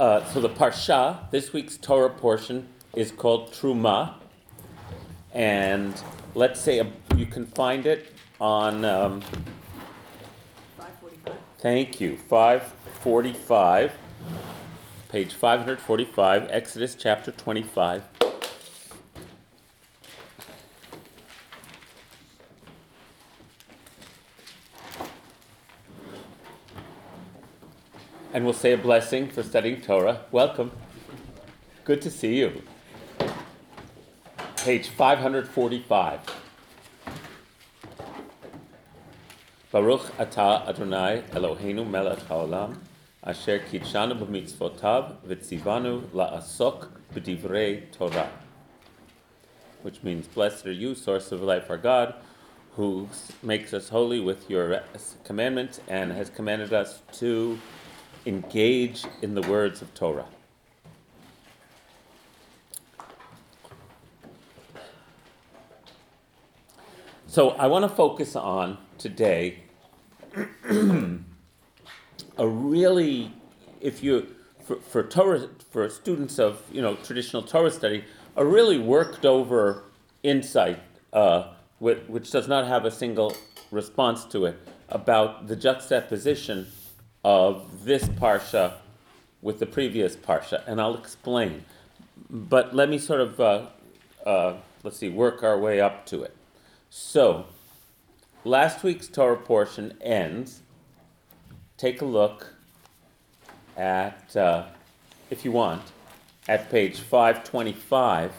uh, so the parsha, this week's Torah portion, is called Truma, and let's say a, you can find it on. Um, 545. Thank you. 545, page 545, Exodus chapter 25. And we'll say a blessing for studying Torah. Welcome. Good to see you. Page 545. Baruch atah Adonai Eloheinu melech haolam asher kidshanu b'mitzvotav v'tzivanu la'asok b'divrei Torah. Which means, blessed are you, source of life, our God, who makes us holy with your commandments and has commanded us to engage in the words of Torah. So I want to focus on today a really, if you, for, for Torah, for students of you know traditional Torah study, a really worked over insight, uh, which, which does not have a single response to it, about the juxtaposition of this parsha with the previous parsha, and I'll explain. But let me sort of, uh, uh, let's see, work our way up to it. So, last week's Torah portion ends. Take a look at, uh, if you want, at page 525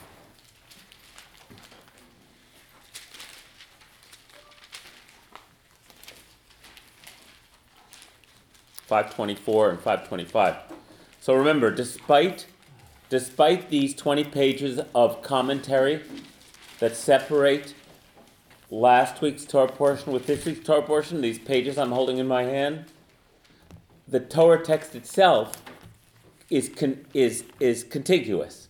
524 and 525. So remember, despite, despite these 20 pages of commentary that separate last week's Torah portion with this week's Torah portion, these pages I'm holding in my hand, the Torah text itself is, con- is, is contiguous,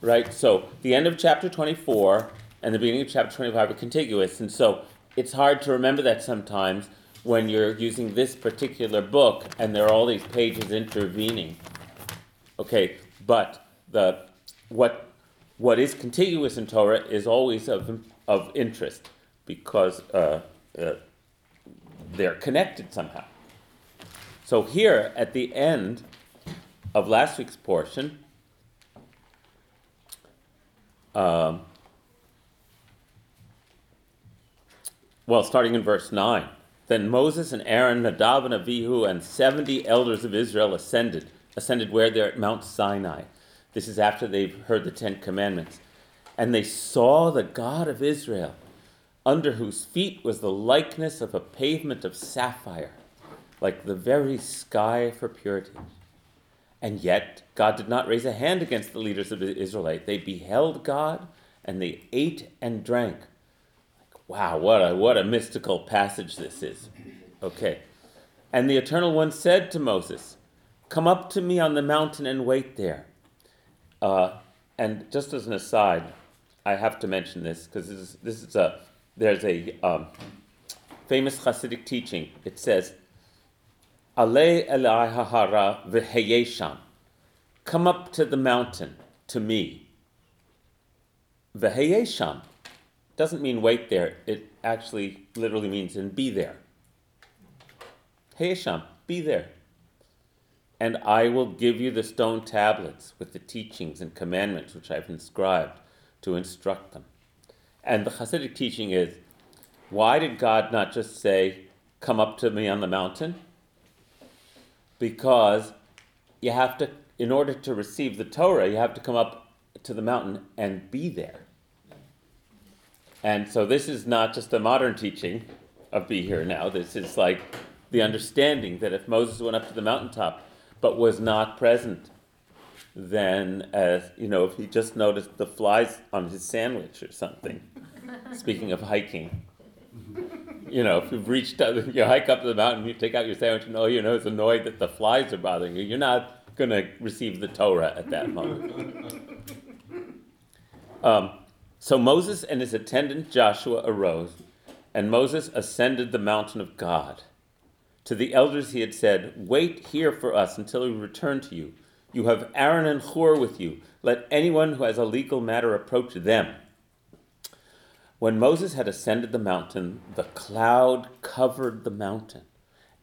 right? So the end of chapter 24 and the beginning of chapter 25 are contiguous, and so it's hard to remember that sometimes when you're using this particular book and there are all these pages intervening. Okay, but the what what is contiguous in Torah is always of of interest because uh, uh, they're connected somehow. So here at the end of last week's portion. Um, well, starting in verse 9. Then Moses and Aaron, Nadab and Avihu, and 70 elders of Israel ascended. Ascended where they're at Mount Sinai. This is after they've heard the Ten Commandments. And they saw the God of Israel, under whose feet was the likeness of a pavement of sapphire, like the very sky for purity. And yet, God did not raise a hand against the leaders of the Israelite. They beheld God, and they ate and drank Wow, what a, what a mystical passage this is. Okay. And the Eternal One said to Moses, Come up to me on the mountain and wait there. Uh, and just as an aside, I have to mention this because this is, this is a there's a um, famous Hasidic teaching. It says, Ale elai hahara v'heyesham. Come up to the mountain to me. V'heyesham doesn't mean wait there. It actually literally means and be there. Hey Hashem, be there. And I will give you the stone tablets with the teachings and commandments which I've inscribed to instruct them. And the Hasidic teaching is why did God not just say, Come up to me on the mountain? Because you have to, in order to receive the Torah, you have to come up to the mountain and be there. And so this is not just a modern teaching of be here now. This is like the understanding that if Moses went up to the mountaintop but was not present, then as you know, if he just noticed the flies on his sandwich or something. Speaking of hiking, you know, if you've reached out, you hike up to the mountain, you take out your sandwich, and all you know is annoyed that the flies are bothering you. You're not going to receive the Torah at that moment. Um, so Moses and his attendant Joshua arose, and Moses ascended the mountain of God. To the elders he had said, Wait here for us until we return to you. You have Aaron and Hur with you. Let anyone who has a legal matter approach them. When Moses had ascended the mountain, the cloud covered the mountain,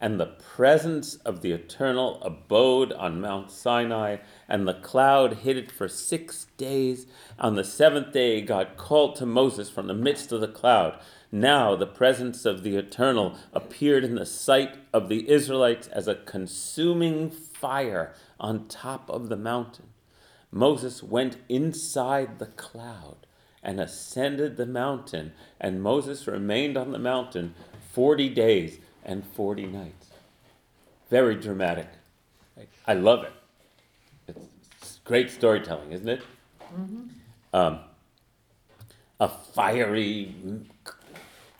and the presence of the Eternal abode on Mount Sinai, and the cloud hid it for six days. On the seventh day, God called to Moses from the midst of the cloud. Now the presence of the Eternal appeared in the sight of the Israelites as a consuming fire on top of the mountain. Moses went inside the cloud and ascended the mountain, and Moses remained on the mountain 40 days and 40 nights. Very dramatic. I love it. It's great storytelling, isn't it? Mm-hmm. Um, a fiery,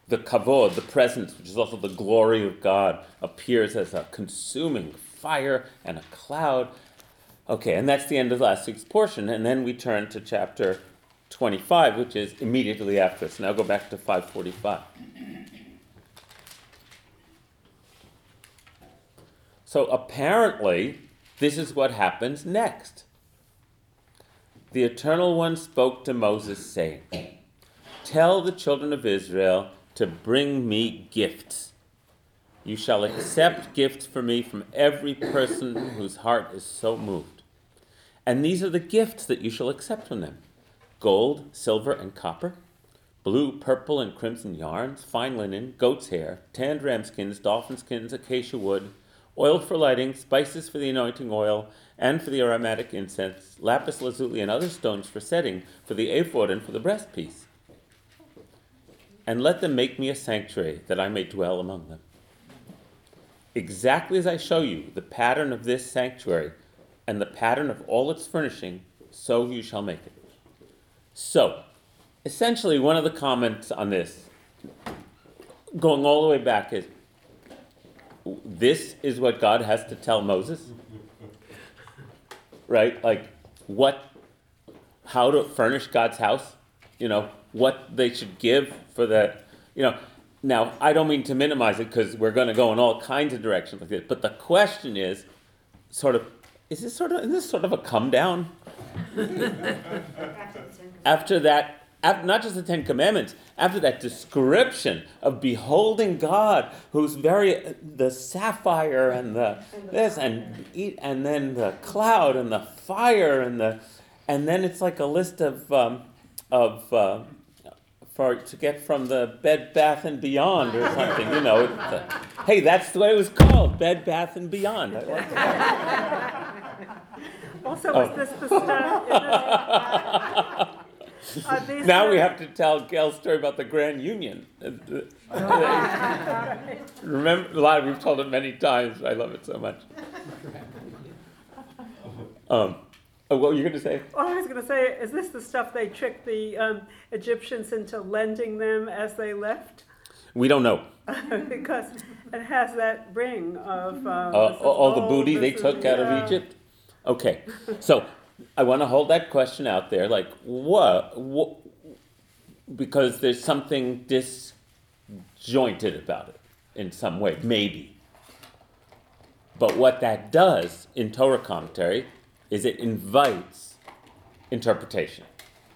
the kavod, the presence, which is also the glory of God, appears as a consuming fire and a cloud. Okay, and that's the end of last week's portion, and then we turn to chapter 25, which is immediately after this. Now go back to 545. So apparently, this is what happens next. The Eternal One spoke to Moses, saying, Tell the children of Israel to bring me gifts. You shall accept gifts for me from every person whose heart is so moved. And these are the gifts that you shall accept from them gold, silver, and copper, blue, purple, and crimson yarns, fine linen, goat's hair, tanned ram skins, dolphin skins, acacia wood, oil for lighting, spices for the anointing oil, and for the aromatic incense, lapis lazuli, and other stones for setting, for the ephod and for the breastpiece. And let them make me a sanctuary, that I may dwell among them. Exactly as I show you the pattern of this sanctuary and the pattern of all its furnishing, so you shall make it. So, essentially, one of the comments on this, going all the way back, is this is what God has to tell Moses, right? Like, what, how to furnish God's house, you know, what they should give for that, you know. Now, I don't mean to minimize it because we're going to go in all kinds of directions like this, but the question is, sort of, is this sort of, is this sort of a come down? after that, after, not just the Ten Commandments, after that description of beholding God, who's very the sapphire and the this and and then the cloud and the fire and the and then it's like a list of um, of uh, for to get from the Bed Bath and Beyond or something, you know. hey, that's the way it was called, Bed Bath and Beyond. Also, is this the stuff? now we have to tell Gail's story about the Grand Union. Remember, a lot. of We've told it many times. I love it so much. Um, oh, what were you going to say? Well, I was going to say, is this the stuff they tricked the um, Egyptians into lending them as they left? We don't know. because it has that ring of uh, uh, all the booty they took out of Egypt. Okay, so I want to hold that question out there, like what, what because there's something disjointed about it in some way, maybe. But what that does in Torah commentary is it invites interpretation.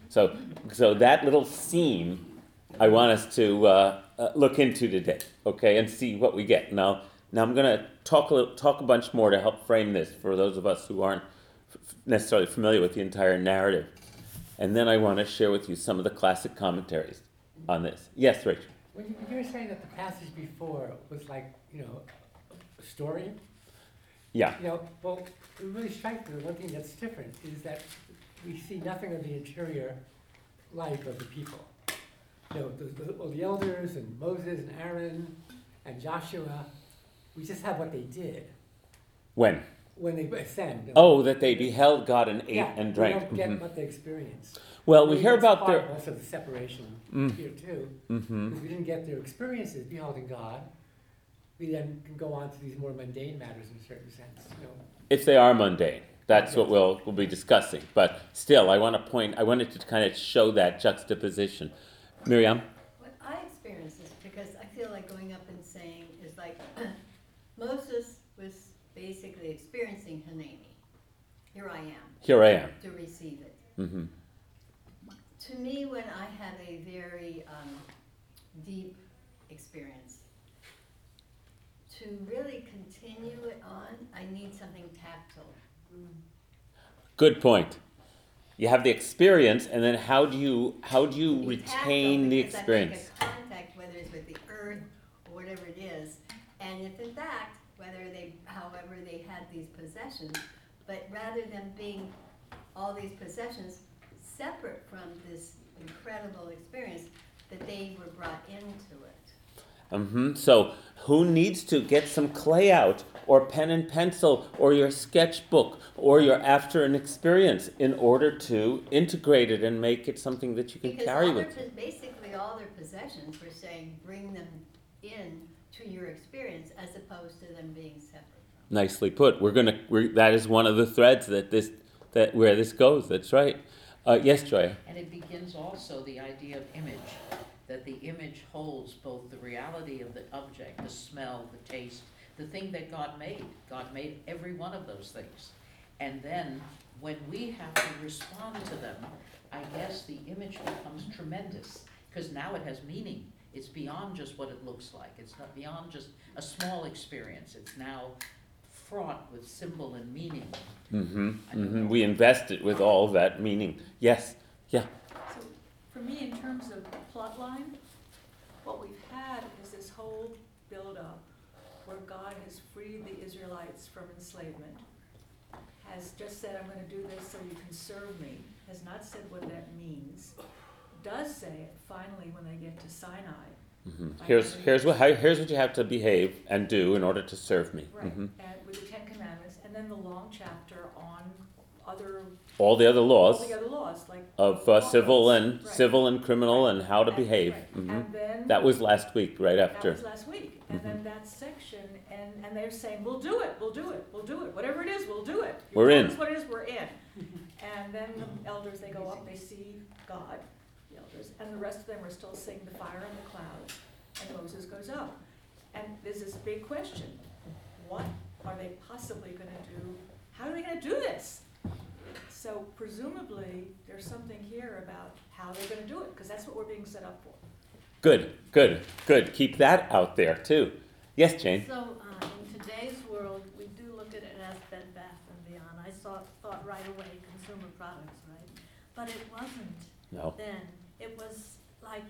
So, so that little seam, I want us to uh, uh, look into today, okay, and see what we get. Now, now I'm going to talk a little, talk a bunch more to help frame this for those of us who aren't necessarily familiar with the entire narrative. And then I want to share with you some of the classic commentaries on this. Yes, Rachel. When you, you were saying that the passage before was like, you know, a story. Yeah. You know, well, it really strikes me. One thing that's different is that we see nothing of the interior life of the people. You know, the, the, well, the elders and Moses and Aaron and Joshua, we just have what they did. When? When they ascend. Oh, that they beheld God and ate yeah, and drank. We don't get Mhm. what they experience. Well, we Maybe hear about their. of also the separation Mm. here too. Mm-hmm. Because we didn't get their experiences beholding God, we then can go on to these more mundane matters in a certain sense. You know. If they are mundane, that's what we'll we'll be discussing. But still, I want to point. I wanted to kind of show that juxtaposition. Miriam. What I experience is because I feel like going up and saying is like Moses was basically experiencing Hineni. Here I am Here I am. to receive it. hmm To me, when I have a very um, deep experience, to really continue it on, I need something tactile. Good point. You have the experience, and then how do you how do you retain the because I experience? make a contact, whether it's with the earth or whatever it is, and if in fact, whether they, however they had these possessions, but rather than being all these possessions separate from this incredible experience, that they were brought into it. hmm So, who needs to get some clay out, or pen and pencil, or your sketchbook, or your after an experience in order to integrate it and make it something that you can Because carry with you? basically all their possessions were saying, bring them in to your experience as opposed to them being separate from. Nicely put. We're gonna. We're, that is one of the threads that this that where this goes. That's right. Uh, yes, Joya. And it begins also the idea of image, that the image holds both the reality of the object, the smell, the taste, the thing that God made. God made every one of those things. And then, when we have to respond to them, I guess the image becomes tremendous, because now it has meaning. It's beyond just what it looks like, it's not beyond just a small experience, it's now fraught with symbol and meaning. Mm-hmm. I don't hmm know. We invest it with all that meaning. Yes. Yeah. So, for me, in terms of plot line, what we've had is this whole buildup where God has freed the Israelites from enslavement, has just said, I'm gonna do this so you can serve me, has not said what that means, does say it finally when they get to Sinai. hmm Here's here's what how, here's what you have to behave and do in order to serve me. Right, hmm and with the Ten Commandments, and then the long chapter on other, All the other laws, all the other laws, like. of uh, civil and Right. civil and criminal and how to and- behave. right, hmm And then. That was last week, right after. That was last week, and then that section, and, and they're saying, we'll do it, we'll do it, we'll do it, whatever it is, we'll do it. You We're in. what it is, we're in. And then the elders, they go up, they see God, the elders, and the rest of them are still seeing the fire and the clouds, and Moses goes up. And there's this big question, what are they possibly gonna do, how are they gonna do this? So presumably, there's something here about how they're gonna do it, because that's what we're being set up for. Good, good, good. Keep that out there too. Yes, Jane. So, uh, in today's world, we do look at it as Bed Bath and Beyond. I saw, thought right away consumer products, right? But it wasn't No. then. It was like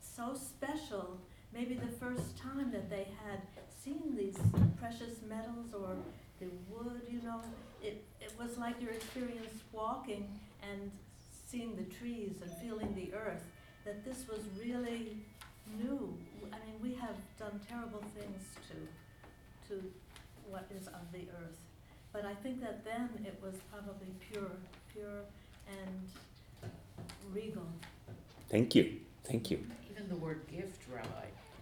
so special, maybe the first time that they had seen these precious metals or the wood, you know. It, it was like your experience walking and seeing the trees and feeling the earth, that this was really new. I mean, we have done terrible things to, to what is of the earth. But I think that then it was probably pure, pure and regal. Thank you. Thank you. Even the word gift, Rabbi,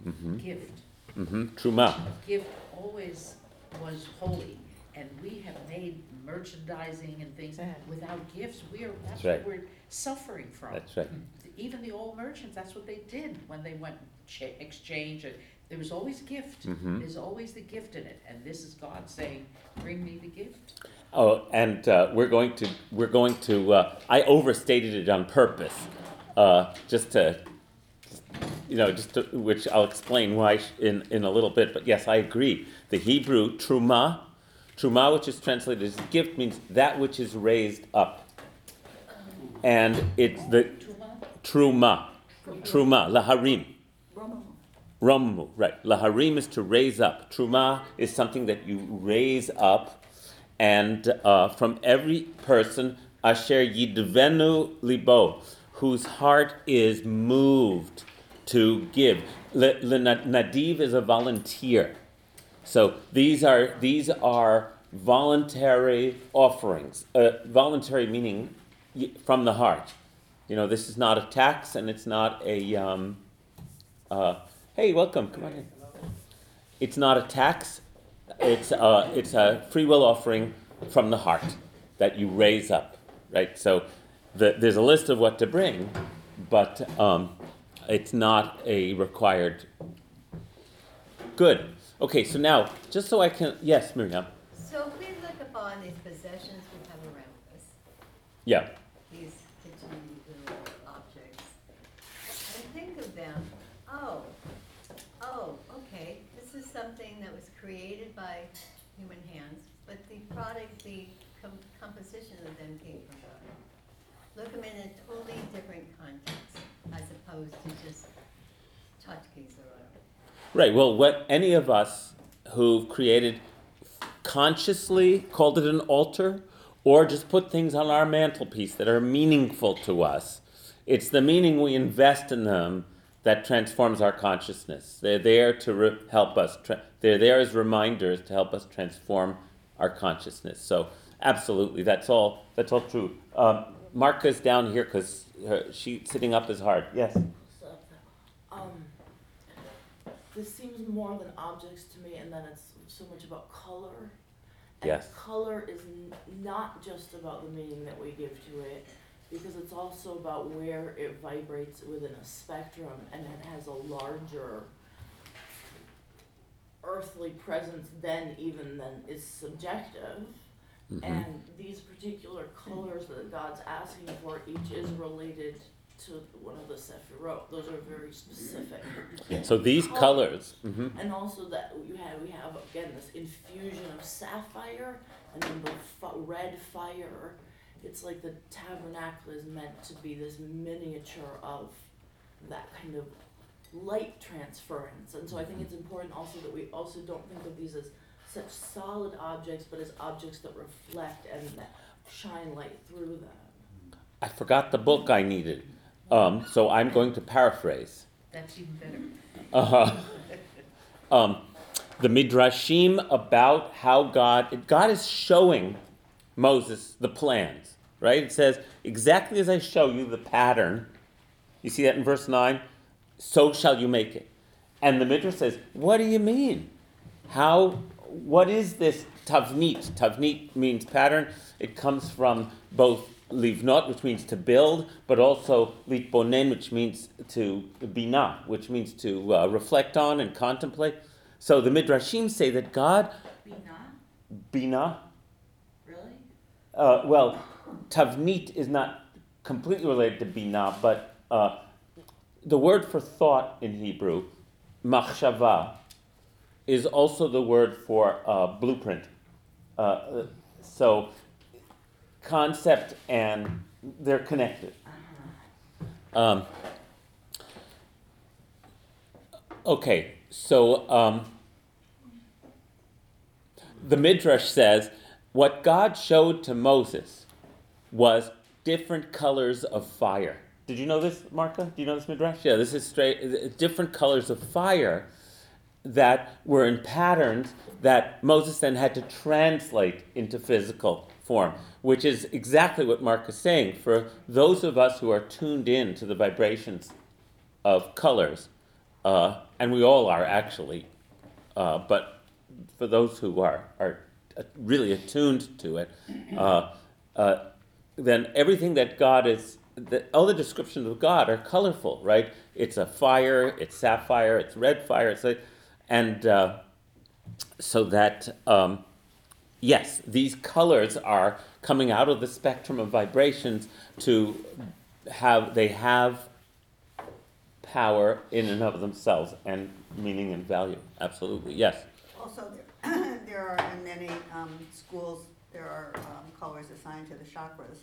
hmm gift, hmm Truma. gift always was holy. And we have made merchandising and things without gifts, we are, that's That's what we're suffering from. That's right. Even the old merchants, that's what they did when they went cha- exchange, there was always gift. hmm There's always the gift in it, and this is God saying, bring me the gift. Oh, and uh, we're going to we're going to. Uh, I overstated it on purpose, uh, just to, you know, just to, which I'll explain why in in a little bit. But yes, I agree. The Hebrew truma, truma, which is translated as gift, means that which is raised up, and it's the Truma? truma, laharim. Ramu, right. Laharim is to raise up. Truma is something that you raise up, and uh, from every person, asher yidvenu libo, whose heart is moved to give. Le, le, nadiv is a volunteer. So these are these are voluntary offerings. Uh, voluntary meaning from the heart. You know, this is not a tax, and it's not a. Um, uh, hey, welcome. Come on in. It's not a tax. It's a, it's a free will offering from the heart that you raise up, right? So the, there's a list of what to bring, but um, it's not a required. Good. Okay, so now, just so I can, yes, Miriam. So if we look upon these possessions we have around us, Yeah. these kitchen little objects, and think of them, oh, oh, okay, this is something that was created by human hands, but the product, the com- composition of them came from God. Look them in a totally different context, as opposed to just tchotchkes or whatever. Right. Well, what any of us who've created consciously called it an altar or just put things on our mantelpiece that are meaningful to us, it's the meaning we invest in them that transforms our consciousness. They're there to re- help us. Tra- they're there as reminders to help us transform our consciousness. So, absolutely, that's all. That's all true. Um, Marka's down here because she sitting up is hard. Yes. So, um, this seems more than objects to me, and then it's so much about color. And Yes. color is n- not just about the meaning that we give to it, because it's also about where it vibrates within a spectrum, and it has a larger earthly presence than even than is subjective. Mhm. And these particular colors that God's asking for, each is related to one of the Sephirot. Those are very specific. So these colors. mhm. And also that you have, we have again this infusion of sapphire and then the f- red fire. It's like the tabernacle is meant to be this miniature of that kind of light transference. And so I think it's important also that we also don't think of these as such solid objects, but as objects that reflect and that shine light through them. I forgot the book I needed. Um, so I'm going to paraphrase. That's even better. Uh-huh. Um, the Midrashim about how God, God is showing Moses the plans, right? It says, exactly as I show you the pattern, you see that in verse 9? So shall you make it. And the Midrash says, what do you mean? How, what is this tavnit? Tavnit means pattern. It comes from both livnot, which means to build, but also litbonen, which means to bina, which means to uh, reflect on and contemplate. So the Midrashim say that God, Bina, bina, really? uh, well, tavnit is not completely related to bina, but uh, the word for thought in Hebrew, machshava, is also the word for uh, blueprint. Uh, so concept and they're connected. Um, okay, so um, the Midrash says what God showed to Moses was different colors of fire. Did you know this, Marka? Do you know this Midrash? Yeah, this is straight, uh, different colors of fire that were in patterns that Moses then had to translate into physical form, which is exactly what Mark is saying. For those of us who are tuned in to the vibrations of colors, uh, and we all are actually, uh, but for those who are, are really attuned to it, uh, uh, then everything that God is, the, all the descriptions of God are colorful, right? It's a fire, it's sapphire, it's red fire, it's a, and uh, so that um, yes, these colors are coming out of the spectrum of vibrations to have they have power in and of themselves and meaning and value. Absolutely, yes. Also, there, there are in many um, schools, there are um, colors assigned to the chakras.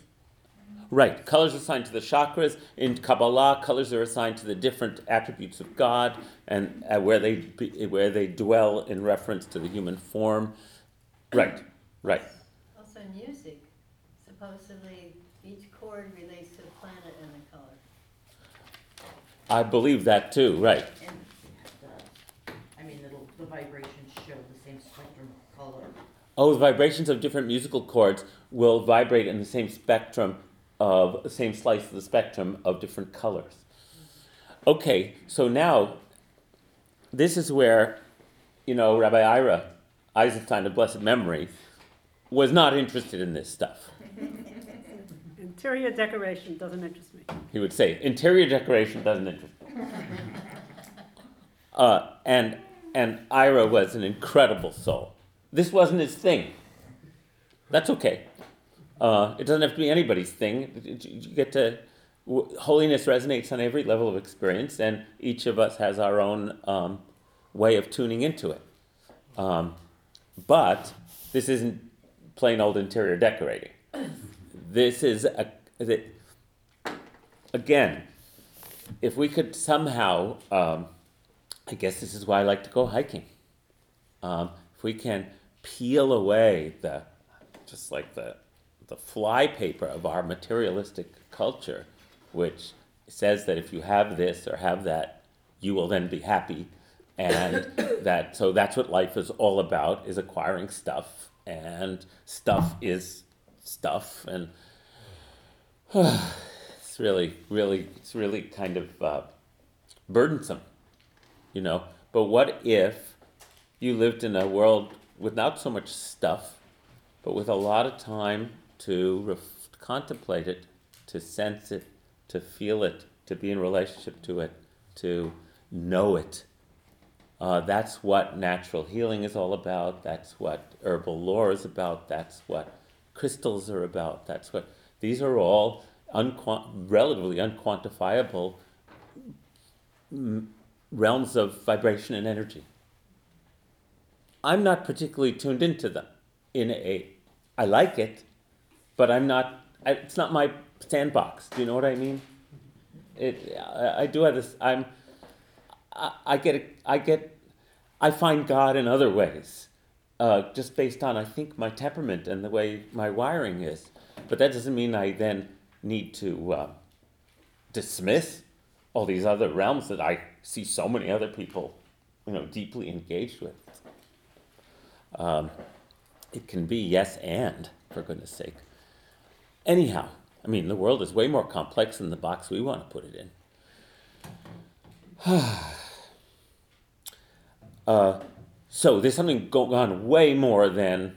Right. Colors are assigned to the chakras. In Kabbalah, colors are assigned to the different attributes of God and uh, where they be, where they dwell in reference to the human form. Right. Right. Also music, supposedly each chord relates to a planet and a color. I believe that too. Right. And the, I mean, the vibrations show the same spectrum of color. Oh, the vibrations of different musical chords will vibrate in the same spectrum of the same slice of the spectrum of different colors. Okay, so now this is where, you know, Rabbi Ira Eisenstein of blessed memory was not interested in this stuff. Interior decoration doesn't interest me. He would say, interior decoration doesn't interest me. Uh, and and Ira was an incredible soul. This wasn't his thing. That's okay. Uh, it doesn't have to be anybody's thing. You get to holiness resonates on every level of experience, and each of us has our own um, way of tuning into it. Um, but this isn't plain old interior decorating. This is a, that again, if we could somehow, um, I guess this is why I like to go hiking. Um, if we can peel away the, just like the, the flypaper of our materialistic culture, which says that if you have this or have that, you will then be happy, and that so that's what life is all about: is acquiring stuff, and stuff is stuff, and it's really, really, it's really kind of uh, burdensome, you know. But what if you lived in a world without so much stuff, but with a lot of time to ref- contemplate it, to sense it, to feel it, to be in relationship to it, to know it? Uh, that's what natural healing is all about. That's what herbal lore is about. That's what crystals are about. That's what these are all relatively unquantifiable realms of vibration and energy. I'm not particularly tuned into them. In a, I like it, but I'm not. I, it's not my sandbox. Do you know what I mean? It. I, I do have this. I'm. I, I get. I get. I find God in other ways, uh, just based on I think my temperament and the way my wiring is. But that doesn't mean I then need to uh, dismiss all these other realms that I see so many other people, you know, deeply engaged with. Um, it can be yes and, for goodness sake. Anyhow, I mean, the world is way more complex than the box we want to put it in. uh, so there's something going on way more than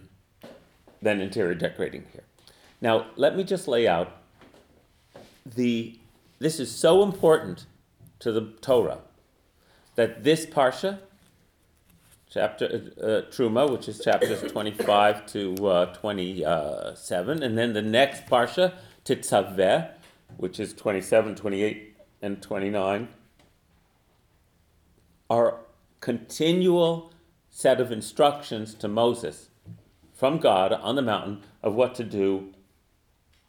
than interior decorating here. Now, let me just lay out the this is so important to the Torah that this parsha, chapter uh, Truma, which is chapters 25 to uh, 27, and then the next parsha, Tetzaveh, which is 27, 28, and 29, are continual set of instructions to Moses from God on the mountain of what to do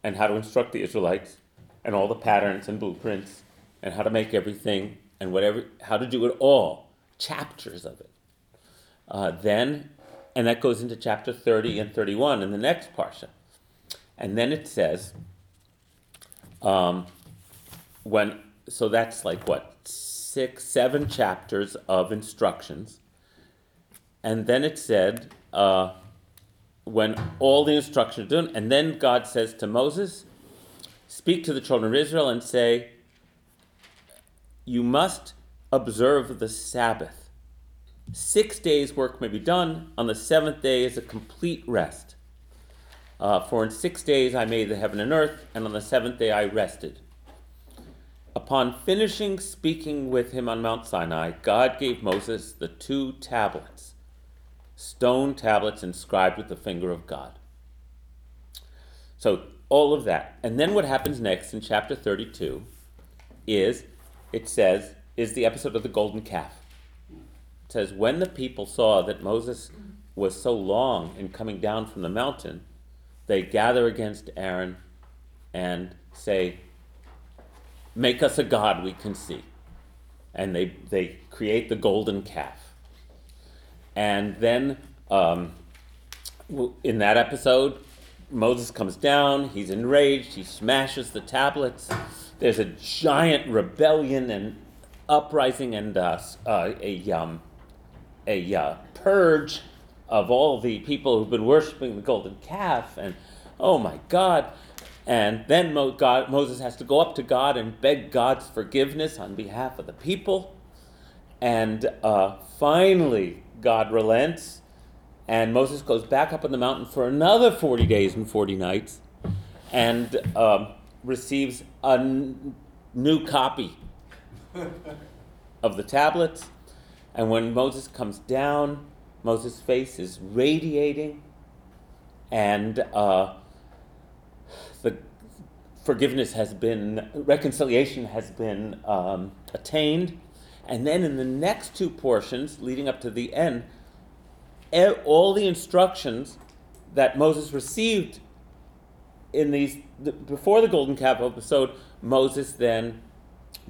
and how to instruct the Israelites and all the patterns and blueprints and how to make everything and whatever, how to do it all, chapters of it. Uh, then, and that goes into chapter 30 and 31 in the next parsha. And then it says, um, when, so that's like what, six, seven chapters of instructions. And then it said, uh, when all the instructions are done, and then God says to Moses, Speak to the children of Israel and say, You must observe the Sabbath. Six days' work may be done, on the seventh day is a complete rest. Uh, for in six days I made the heaven and earth, and on the seventh day I rested. Upon finishing speaking with him on Mount Sinai, God gave Moses the two tablets, stone tablets inscribed with the finger of God. So all of that. And then what happens next in chapter 32 is it says, is the episode of the golden calf. Says, when the people saw that Moses was so long in coming down from the mountain, they gather against Aaron and say, Make us a God we can see. And they, they create the golden calf. And then um, in that episode, Moses comes down, he's enraged, he smashes the tablets. There's a giant rebellion and uprising and uh, uh, a, um, a uh, purge of all the people who've been worshiping the golden calf. And oh my God. And then Mo- God, Moses has to go up to God and beg God's forgiveness on behalf of the people. And uh, finally, God relents and Moses goes back up on the mountain for another 40 days and 40 nights and um, receives a n- new copy of the tablets. And when Moses comes down, Moses' face is radiating, and uh, the forgiveness has been, reconciliation has been um, attained. And then in the next two portions, leading up to the end, all the instructions that Moses received in these the, before the golden calf episode, Moses then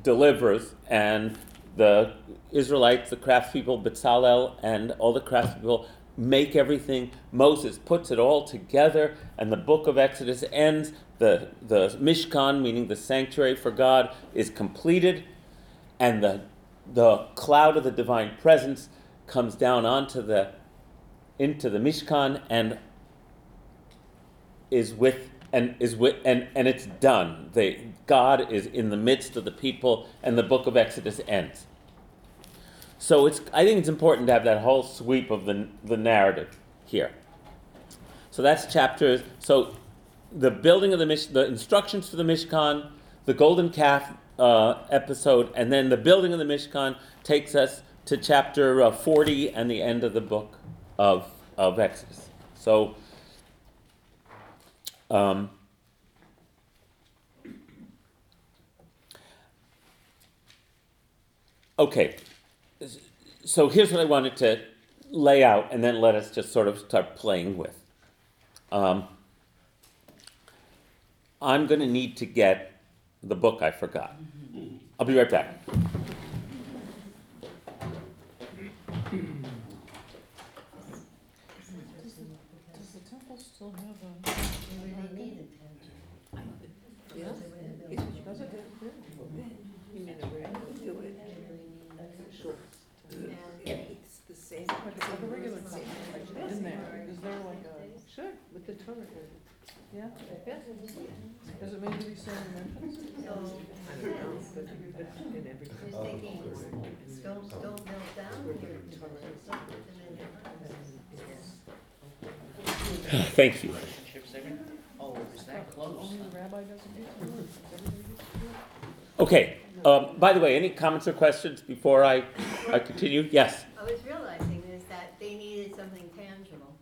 delivers, and the Israelites, the craftspeople, Bezalel, and all the craftspeople make everything. Moses puts it all together, and the book of Exodus ends. The the Mishkan, meaning the sanctuary for God, is completed, and the the cloud of the divine presence comes down onto the into the Mishkan and is with and is with and, and it's done. They, God is in the midst of the people, and the book of Exodus ends. So it's I think it's important to have that whole sweep of the the narrative here. So that's chapters. So the building of the Mish, the instructions for the Mishkan, the golden calf uh, episode, and then the building of the Mishkan takes us to chapter uh, 40 and the end of the book of of Exodus. So. Um, okay, so here's what I wanted to lay out, and then let us just sort of start playing with. Um, I'm going to need to get the book I forgot. I'll be right back. Does the temple still have a? Maybe they need it. Yeah. Does it? And It's the same. But the regular temple, in there, is there like a? Sure, with the Torah. Yeah. Does it maybe be same dimensions? so, I don't know, but in every. just thinking, don't, don't melt down here. Thank you. Oh, is that close? Only the rabbi doesn't do Okay. Um, by the way, any comments or questions before I, I continue? Yes. I was realizing is that they needed something tangible.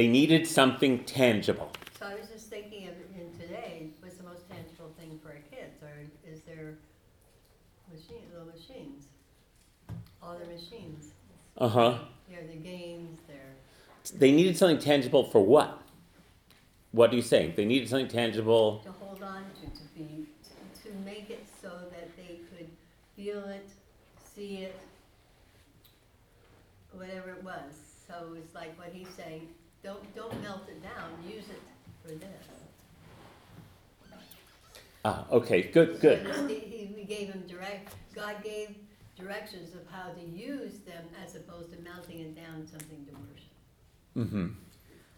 They needed something tangible. So I was just thinking of, in today, what's the most tangible thing for our kids, or is there machine, little machines? All their machines, Uh huh. you know, their games, their, They needed something tangible for what? What are you saying? They needed something tangible. to hold on to, to be, to make it so that they could feel it, see it, whatever it was. So it's like what he's saying, don't, don't melt it down, use it for this. Ah, okay. Good. Good. this- He, gave him direct, God gave directions of how to use them as opposed to melting it down something to worship. Mm-hmm.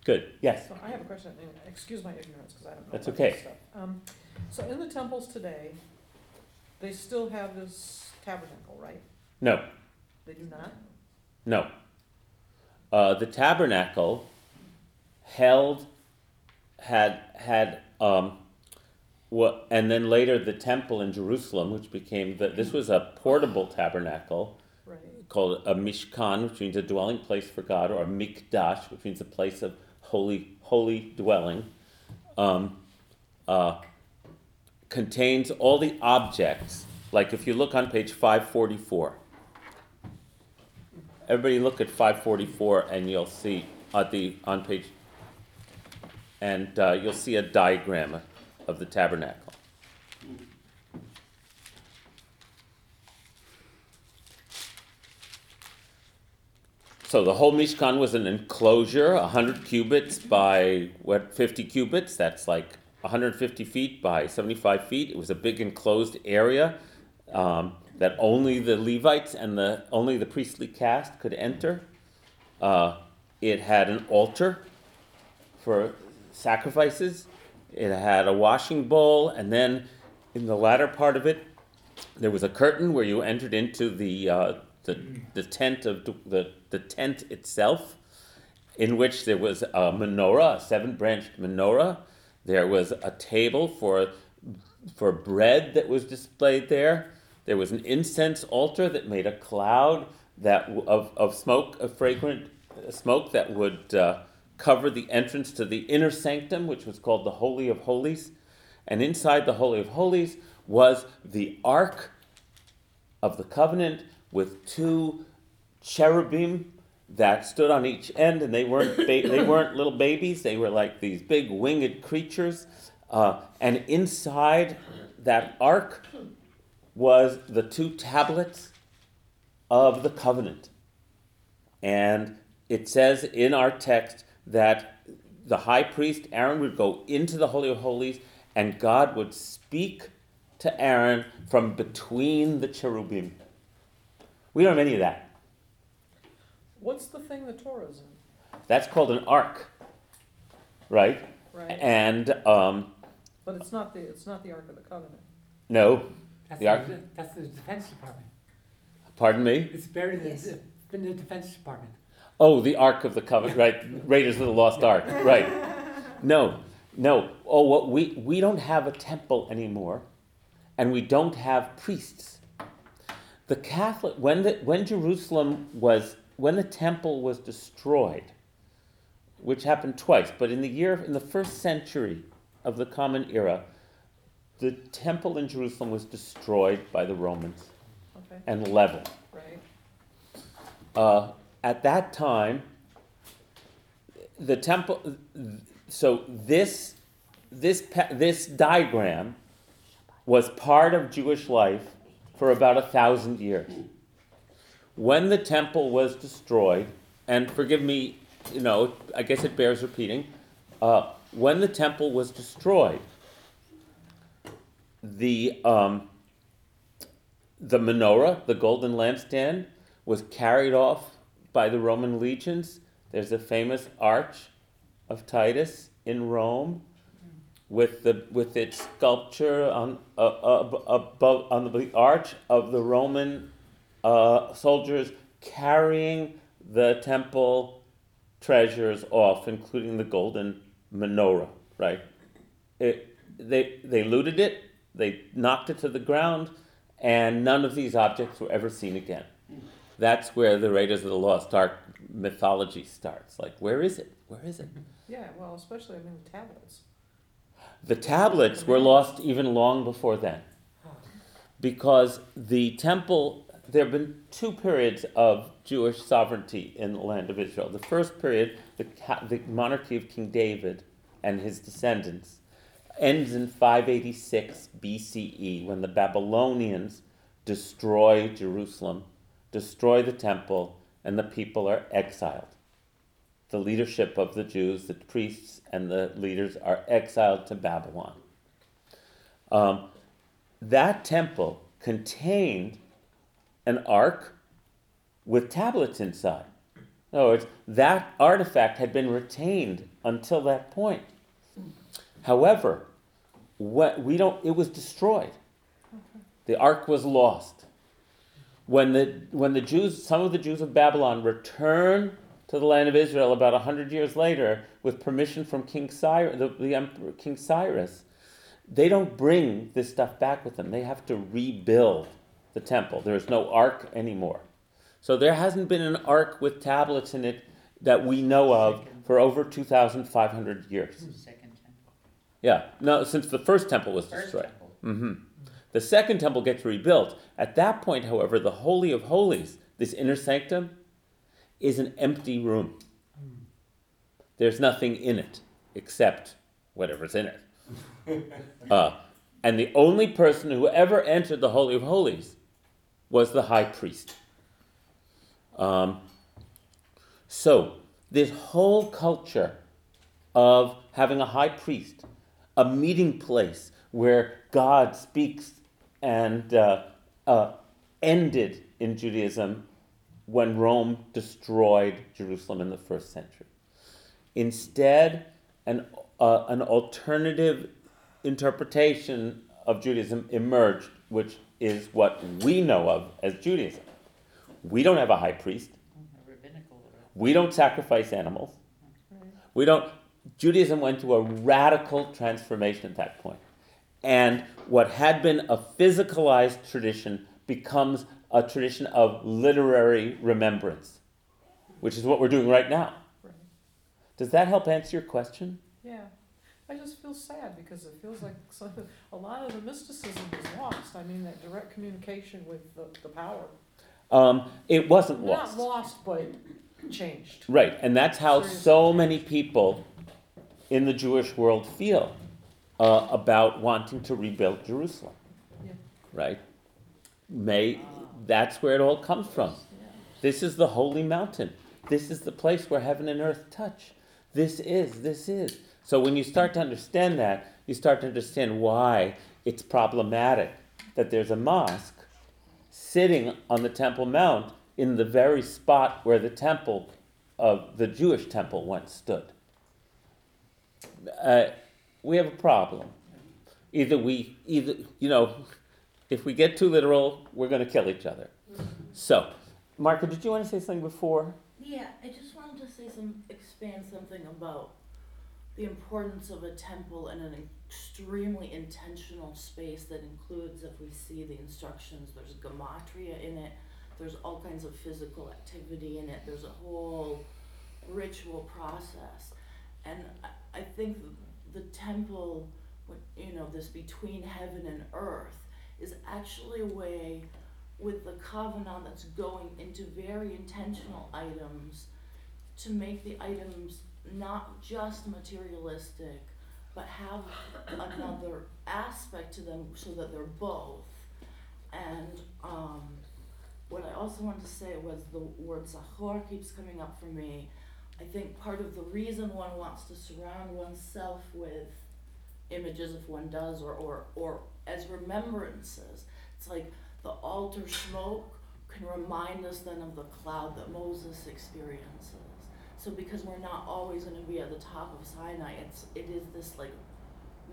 Good. Yes. So I have a question, and excuse my ignorance, because I don't know. That's about this okay. stuff. Um, so in the temples today, they still have this tabernacle, right? No. They do not? No. Uh, the tabernacle held had had um, what, and then later the temple in Jerusalem, which became the, this was a portable tabernacle Right. called a mishkan, which means a dwelling place for God, or a mikdash, which means a place of holy holy dwelling. Um, uh, contains all the objects. Like if you look on page five forty four. Everybody look at five forty four, and you'll see at the on page, and uh, you'll see a diagram of the tabernacle. So the whole Mishkan was an enclosure, 100 cubits by what 50 cubits. That's like 150 feet by 75 feet. It was a big enclosed area um, that only the Levites and the only the priestly caste could enter. Uh, it had an altar for sacrifices. It had a washing bowl, and then in the latter part of it, there was a curtain where you entered into the uh, the, the tent of the the tent itself, in which there was a menorah, a seven branched menorah. There was a table for for bread that was displayed there. There was an incense altar that made a cloud that of, of smoke, of fragrant smoke that would uh, cover the entrance to the inner sanctum, which was called the Holy of Holies. And inside the Holy of Holies was the Ark of the Covenant with two cherubim that stood on each end, and they weren't ba- they weren't little babies. They were like these big winged creatures. Uh, and inside that ark was the two tablets of the covenant. And it says in our text that the high priest Aaron would go into the Holy of Holies and God would speak to Aaron from between the cherubim. We don't have any of that. What's the thing the Torah's in? That's called an ark, right? Right. And um, But it's not the it's not the Ark of the Covenant. no, That's The Ark- the, that's the Defense Department. pardon me. It's buried in, Yes. the, in the Defense Department. Oh, the Ark of the Covenant, right? Raiders of the Lost Ark, right? No, no. Oh, what we we don't have a temple anymore, and we don't have priests. The Catholic when the when Jerusalem was when the temple was destroyed, which happened twice, but in the year in the first century of the Common Era, the temple in Jerusalem was destroyed by the Romans Okay. and leveled. Right. uh, at that time, the temple. So this this this diagram was part of Jewish life for about a thousand years. When the temple was destroyed, and forgive me, you know, I guess it bears repeating. Uh, when the temple was destroyed, the um, the menorah, the golden lampstand, was carried off by the Roman legions. There's a famous arch of Titus in Rome with the with its sculpture on uh, above on the arch of the Roman uh, soldiers carrying the temple treasures off, including the golden menorah. Right? It, they they looted it. They knocked it to the ground, and none of these objects were ever seen again. That's where the Raiders of the Lost Ark mythology starts. Like, where is it? Where is it? Yeah. Well, especially I mean the tablets. The tablets were lost even long before then. Because the temple, there have been two periods of Jewish sovereignty in the land of Israel. The first period, the, the monarchy of King David and his descendants, ends in 586 BCE when the Babylonians destroy Jerusalem, destroy the temple, and the people are exiled. The leadership of the Jews, the priests and the leaders, are exiled to Babylon. Um, that temple contained an ark with tablets inside. In other words, that artifact had been retained until that point. However, what we don't, it was destroyed. The ark was lost. When the, when the Jews, some of the Jews of Babylon return to the land of Israel about 100 years later with permission from King Cyrus, the, the Emperor King Cyrus, they don't bring this stuff back with them. They have to rebuild the temple. There is no ark anymore. So there hasn't been an ark with tablets in it that we know of for over 2,500 years. Second temple. Yeah, no, since the first temple was First destroyed. temple. hmm The second temple gets rebuilt. At that point, however, the Holy of Holies, this inner sanctum, is an empty room. There's nothing in it except whatever's in it. Uh, and the only person who ever entered the Holy of Holies was the high priest. Um, so, this whole culture of having a high priest, a meeting place where God speaks and uh, uh, ended in Judaism when Rome destroyed Jerusalem in the first century. Instead, an, uh, an alternative interpretation of Judaism emerged, which is what we know of as Judaism. We don't have a high priest. We don't sacrifice animals. We don't. Judaism went to a radical transformation at that point. And what had been a physicalized tradition becomes a tradition of literary remembrance, which is what we're doing right now. Right. Does that help answer your question? Yeah. I just feel sad because it feels like some, a lot of the mysticism is lost. I mean, that direct communication with the, the power. Um, it wasn't lost. Not lost, but changed. Right, and that's how Seriously. so many people in the Jewish world feel uh, about wanting to rebuild Jerusalem. Yeah. Right? May that's where it all comes from. This is the holy mountain. This is the place where heaven and earth touch. This is, this is. So when you start to understand that, you start to understand why it's problematic that there's a mosque sitting on the Temple Mount in the very spot where the temple of the Jewish temple once stood. Uh, we have a problem. Either we, either, you know, if we get too literal, we're going to kill each other. So, Marco, did you want to say something before? Yeah, I just wanted to say some, expand something about the importance of a temple in an extremely intentional space that includes, if we see the instructions, there's gematria in it, there's all kinds of physical activity in it, there's a whole ritual process. And I, I think the temple, you know, this between heaven and earth, is actually a way with the covenant that's going into very intentional items to make the items not just materialistic, but have another aspect to them so that they're both. And um, what I also wanted to say was the word Zachor keeps coming up for me. I think part of the reason one wants to surround oneself with images, if one does, or, or, or as remembrances, it's like the altar smoke can remind us then of the cloud that Moses experiences. So because we're not always going to be at the top of Sinai, it's it is this like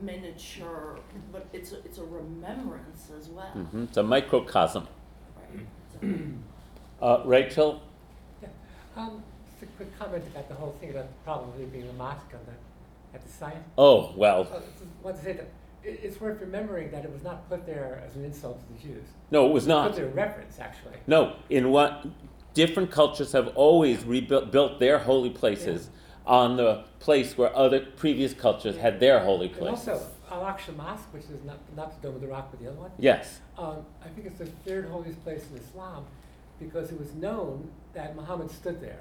miniature, but it's a, it's a remembrance as well. hmm It's a microcosm. Right. So, Uh, Rachel? Um, just a quick comment about the whole thing about the problem of being a mosque on the, at the site. Oh, well, Uh, just want to say that it, it's worth remembering that it was not put there as an insult to the Jews. no, it was Put not. there a reference, actually. No, in what different cultures have always rebuilt built their holy places on the place where other previous cultures had their holy And places. also, Al-Aqsa Mosque, which is not, not the Dome of the Rock, but the other one, yes. um, I think it's the third holiest place in Islam because it was known that Muhammad stood there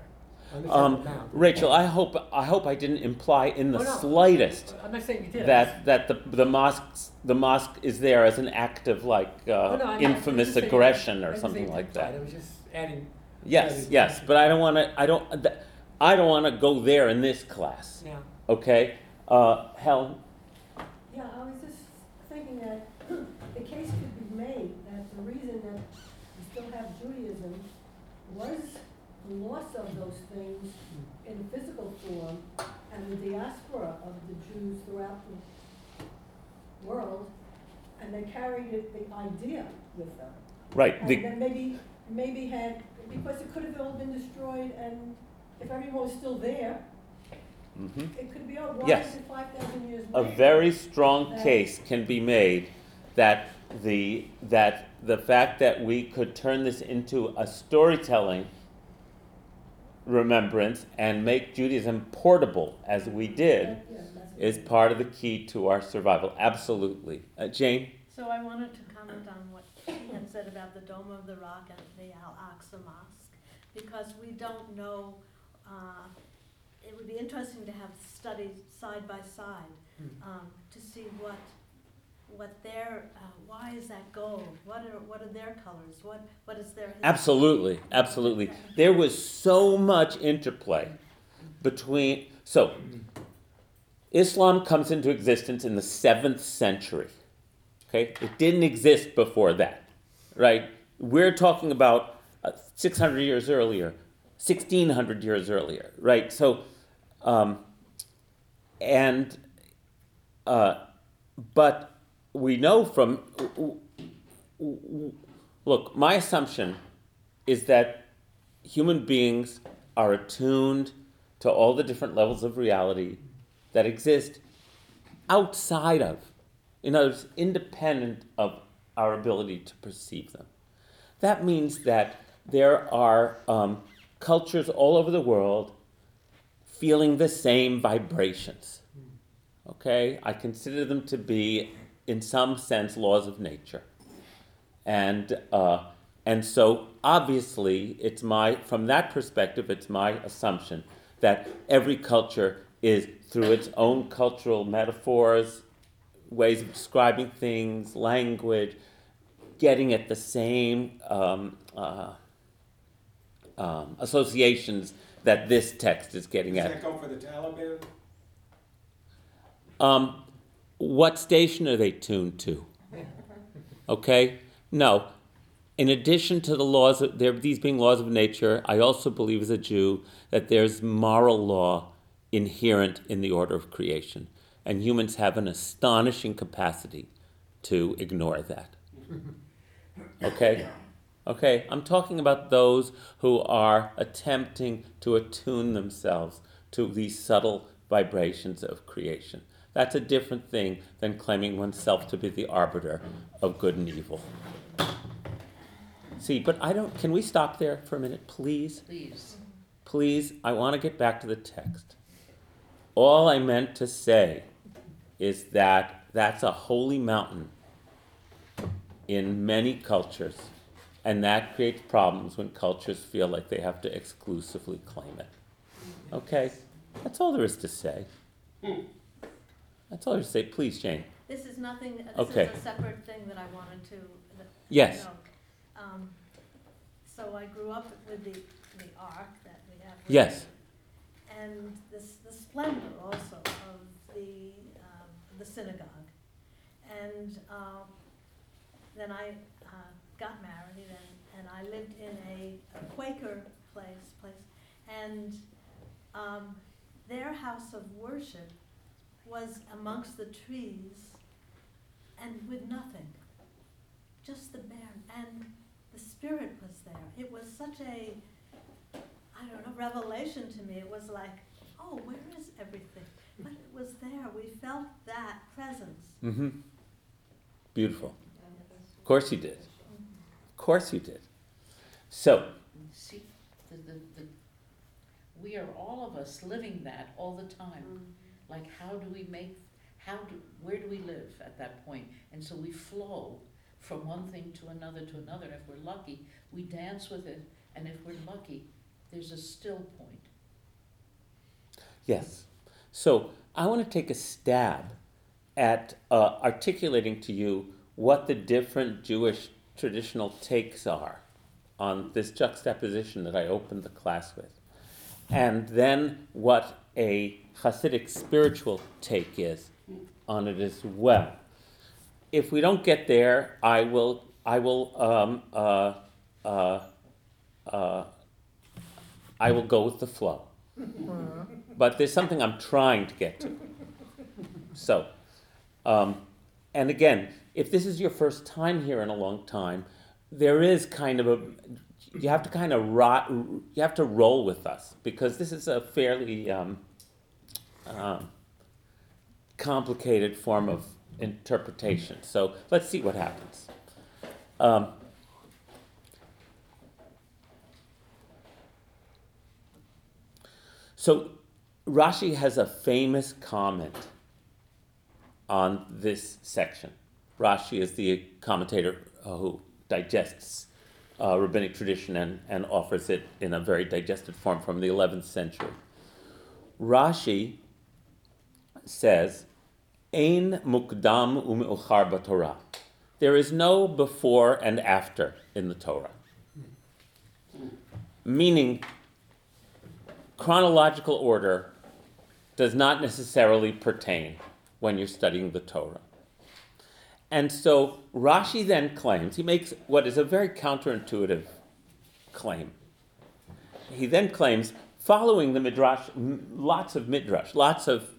on the Temple Um, Mount. Rachel, I hope I hope I didn't imply in the Oh, no. slightest I'm not saying you did. that that the the mosque the mosque is there as an act of like uh, Oh, no, I'm not- infamous I'm just saying- aggression I'm or just something saying like that. I was just adding. Yes, adding- yes, but I don't want to. I don't. th- I don't want to go there in this class. Yeah. Okay, uh, Helen. Yeah, I was just thinking that the case could be made that the reason that we still have Judaism was the loss of those things in physical form and the diaspora of the Jews throughout the world, and they carried it, the idea with them. Right. And The, then maybe, maybe had, because it could have all been destroyed, and if everyone was still there, Mhm. it could be, oh, why Yes. is it five thousand years A later? very strong case can be made that the that the fact that we could turn this into a storytelling remembrance and make Judaism portable as we did is part of the key to our survival. Absolutely. Uh, Jane? So I wanted to comment on what he had said about the Dome of the Rock and the Al-Aqsa Mosque, because we don't know, uh, it would be interesting to have studies side by side, um, to see what, what their, uh, why is that gold? What are, what are their colors? What, what is their? Absolutely, absolutely. There was so much interplay between. So, Islam comes into existence in the seventh century. Okay, it didn't exist before that, right? We're talking about uh, 600 years earlier, 1600 years earlier, right? So, um, and uh, but we know from look, my assumption is that human beings are attuned to all the different levels of reality that exist outside of, in other words, independent of our ability to perceive them. That means that there are um, cultures all over the world feeling the same vibrations. Okay? I consider them to be, in some sense, laws of nature. And, uh, and so, obviously, it's my, from that perspective, it's my assumption that every culture is, through its own cultural metaphors, ways of describing things, language, getting at the same um, uh, um, associations that this text is getting Does at. that go for the Taliban? Um, what station are they tuned to? Okay? No. In addition to the laws, of, there, these being laws of nature, I also believe as a Jew that there's moral law inherent in the order of creation. And humans have an astonishing capacity to ignore that. Okay? Okay? I'm talking about those who are attempting to attune themselves to these subtle vibrations of creation. That's a different thing than claiming oneself to be the arbiter of good and evil. See, but I don't. Can we stop there for a minute, please? Please. Please, I want to get back to the text. All I meant to say is that that's a holy mountain in many cultures, and that creates problems when cultures feel like they have to exclusively claim it. Okay? That's all there is to say. Hmm. That's told is to say. Please, Jane. This is nothing, this Okay. is a separate thing that I wanted to, that- Yes. Um, So I grew up with the, the ark that we have. Yes. And this, the splendor also of the, um, the synagogue. And, um, then I, uh, got married and, and I lived in a a Quaker place, place. And, um, their house of worship was amongst the trees and with nothing. Just the bare, and the spirit was there. It was such a, I don't know, revelation to me. It was like, oh, where is everything? But it was there. We felt that presence. Mm-hmm. Beautiful. Of course you did. Of course you did. So, See, the, the, the, we are all of us living that all the time. Like, how do we make, how do, where do we live at that? And so we flow from one thing to another to another. And if we're lucky, we dance with it. And if we're lucky, there's a still point. yes. So, I want to take a stab at uh, articulating to you what the different Jewish traditional takes are on this juxtaposition that I opened the class with. And then what a Hasidic spiritual take is on it as well. If we don't get there, I will, I will, um, uh, uh, uh, I will go with the flow. But there's something I'm trying to get to. So, um, and again, if this is your first time here in a long time, there is kind of a you have to kind of rot, you have to roll with us because this is a fairly um, um, complicated form of interpretation. So let's see what happens. Um, so Rashi has a famous comment on this section. Rashi is the commentator who digests uh, rabbinic tradition and, and offers it in a very digested form from the 11th century. Rashi says, Ein mukdam u'me'uchar b'Torah. There is no before and after in the Torah. Meaning, chronological order does not necessarily pertain when you're studying the Torah. And so Rashi then claims, he makes what is a very counterintuitive claim. He then claims, following the Midrash, lots of Midrash, lots of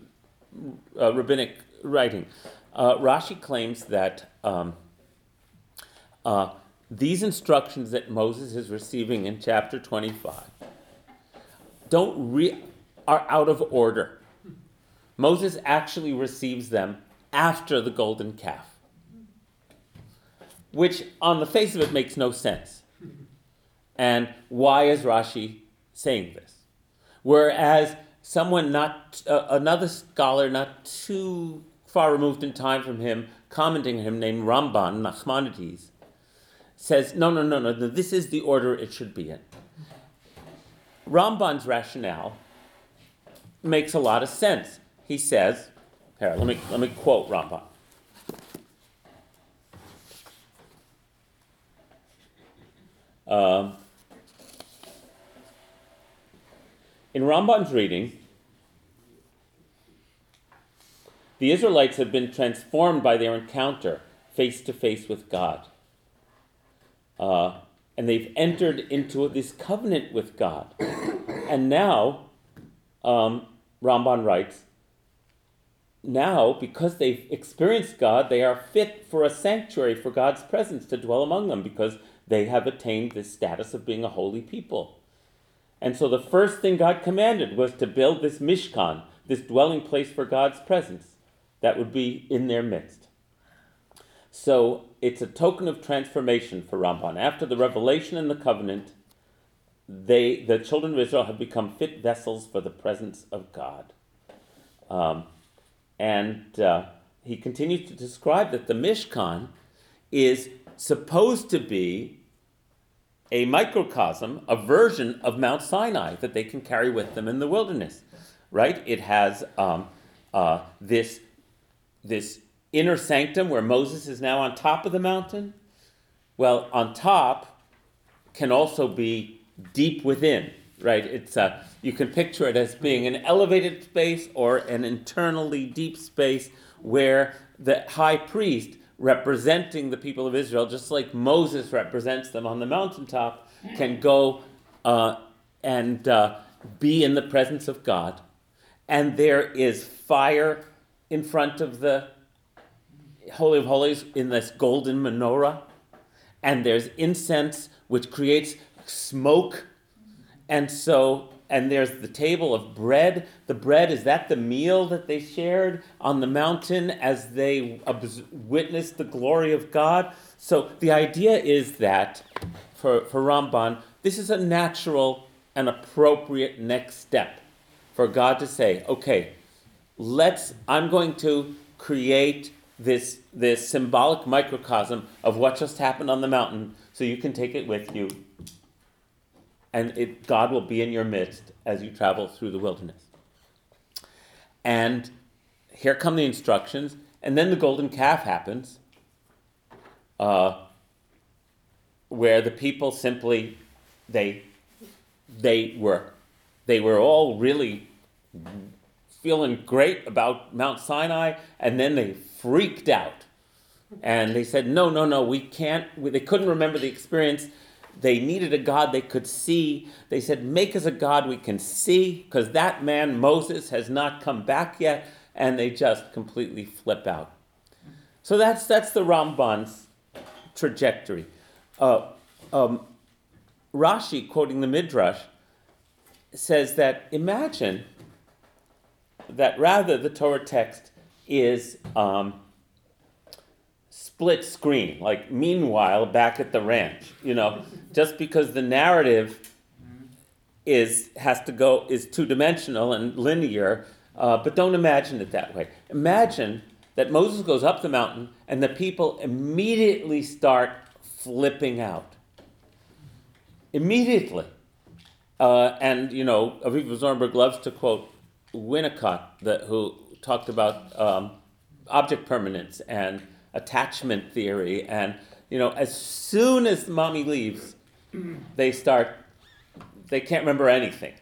uh, rabbinic writing, uh, Rashi claims that um, uh, these instructions that Moses is receiving in chapter 25 don't re- are out of order. Moses actually receives them after the golden calf which on the face of it makes no sense And why is Rashi saying this? Whereas someone not, uh, another scholar not too far removed in time from him, commenting on him, named Ramban, Nachmanides, says, no, no, no, no, this is the order it should be in. Ramban's rationale makes a lot of sense. He says, here, let me, let me quote Ramban. Um, in Ramban's reading, the Israelites have been transformed by their encounter face to face with God. Uh, and they've entered into this covenant with God. And now, um, Ramban writes, now, because they've experienced God, they are fit for a sanctuary for God's presence to dwell among them because they have attained this status of being a holy people. And so the first thing God commanded was to build this Mishkan, this dwelling place for God's presence that would be in their midst. So it's a token of transformation for Ramban. After the revelation and the covenant, they, the children of Israel have become fit vessels for the presence of God. Um, and uh, he continues to describe that the Mishkan is supposed to be a microcosm, a version of Mount Sinai that they can carry with them in the wilderness, right? It has um, uh, this, this inner sanctum where Moses is now on top of the mountain. Well, on top can also be deep within, right? It's a, you can picture it as being an elevated space or an internally deep space where the high priest representing the people of Israel, just like Moses represents them on the mountaintop, can go uh, and uh, be in the presence of God. And there is fire in front of the Holy of Holies in this golden menorah. And there's incense which creates smoke. And so and there's the table of bread. The bread, is that the meal that they shared on the mountain as they witnessed the glory of God? So the idea is that for, for Ramban, this is a natural and appropriate next step for God to say, okay, let's, I'm going to create this, this symbolic microcosm of what just happened on the mountain so you can take it with you and it, God will be in your midst as you travel through the wilderness. And here come the instructions, and then the golden calf happens, uh, where the people simply they they were they were all really feeling great about Mount Sinai, and then they freaked out, and they said, "No, no, no, we can't." They couldn't remember the experience they needed a God they could see. They said, Make us a God we can see, because that man, Moses, has not come back yet. And they just completely flip out. So that's, that's the Ramban's trajectory. Uh, um, Rashi, quoting the Midrash, says that imagine that rather the Torah text is um, split screen, like meanwhile back at the ranch, you know, just because the narrative is has to go is two dimensional and linear, uh, but don't imagine it that way. Imagine that Moses goes up the mountain and the people immediately start flipping out. Immediately. Uh, and, you know, Aviva Zornberg loves to quote Winnicott, the, who talked about um, object permanence and attachment theory. And, you know, as soon as mommy leaves, they start, they can't remember anything.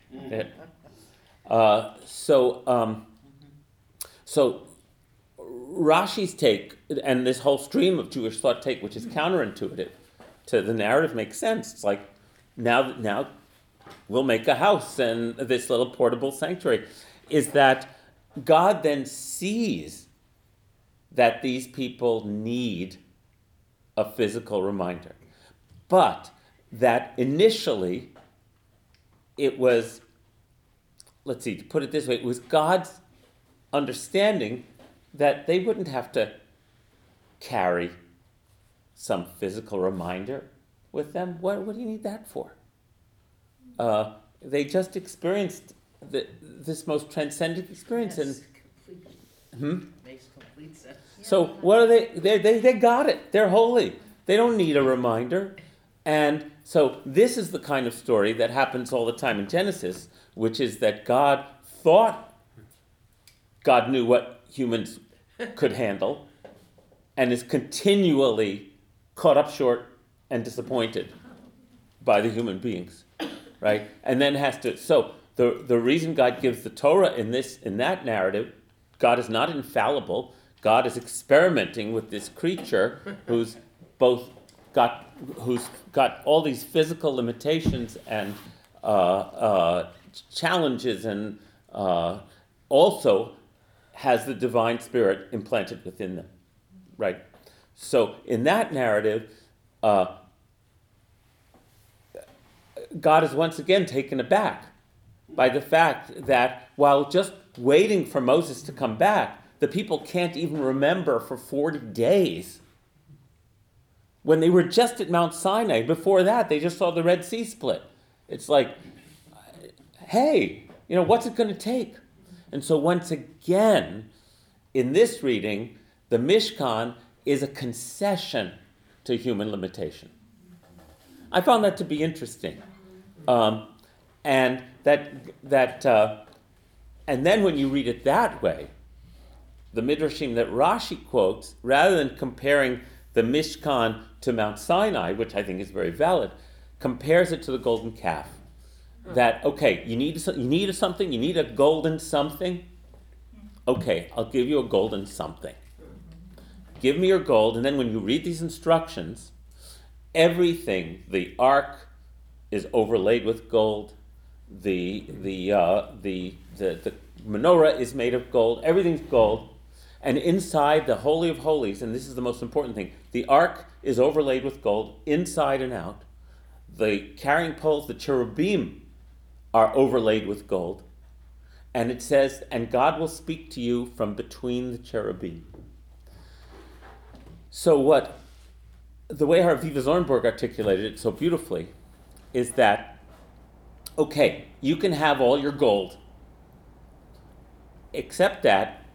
Uh, so, um, so Rashi's take, and this whole stream of Jewish thought take, which is counterintuitive to the narrative, makes sense. It's like now, now we'll make a house and this little portable sanctuary. Is that God then sees that these people need a physical reminder. But that initially it was, let's see, to put it this way, it was God's understanding that they wouldn't have to carry some physical reminder with them. What, what do you need that for? uh, they just experienced the, this most transcendent experience. Yes, And hmm? makes complete sense. So what are they? They, they? they got it. They're holy. They don't need a reminder. And so this is the kind of story that happens all the time in Genesis, which is that God thought God knew what humans could handle and is continually caught up short and disappointed by the human beings. Right? And then has to so the, the reason God gives the Torah in this in that narrative, God is not infallible. God is experimenting with this creature who's both got who's got all these physical limitations and uh, uh, challenges and uh, also has the divine spirit implanted within them right so in that narrative uh, god is once again taken aback by the fact that while just waiting for moses to come back the people can't even remember for 40 days when they were just at Mount Sinai. Before that, they just saw the Red Sea split. It's like, hey, you know, what's it going to take? And so, once again, in this reading, the Mishkan is a concession to human limitation. I found that to be interesting. Um, and that, that uh, and then when you read it that way, the Midrashim that Rashi quotes, rather than comparing the Mishkan to Mount Sinai, which I think is very valid, compares it to the golden calf. That okay, you need you need a something, you need a golden something. Okay, I'll give you a golden something. Give me your gold, and then when you read these instructions, everything the ark is overlaid with gold. The the uh, the, the the menorah is made of gold. Everything's gold. And inside the Holy of Holies, and this is the most important thing, the ark is overlaid with gold inside and out. The carrying poles, the cherubim, are overlaid with gold. And it says, and God will speak to you from between the cherubim. So, what the way Aviva Zornberg articulated it so beautifully is that, okay, you can have all your gold, except that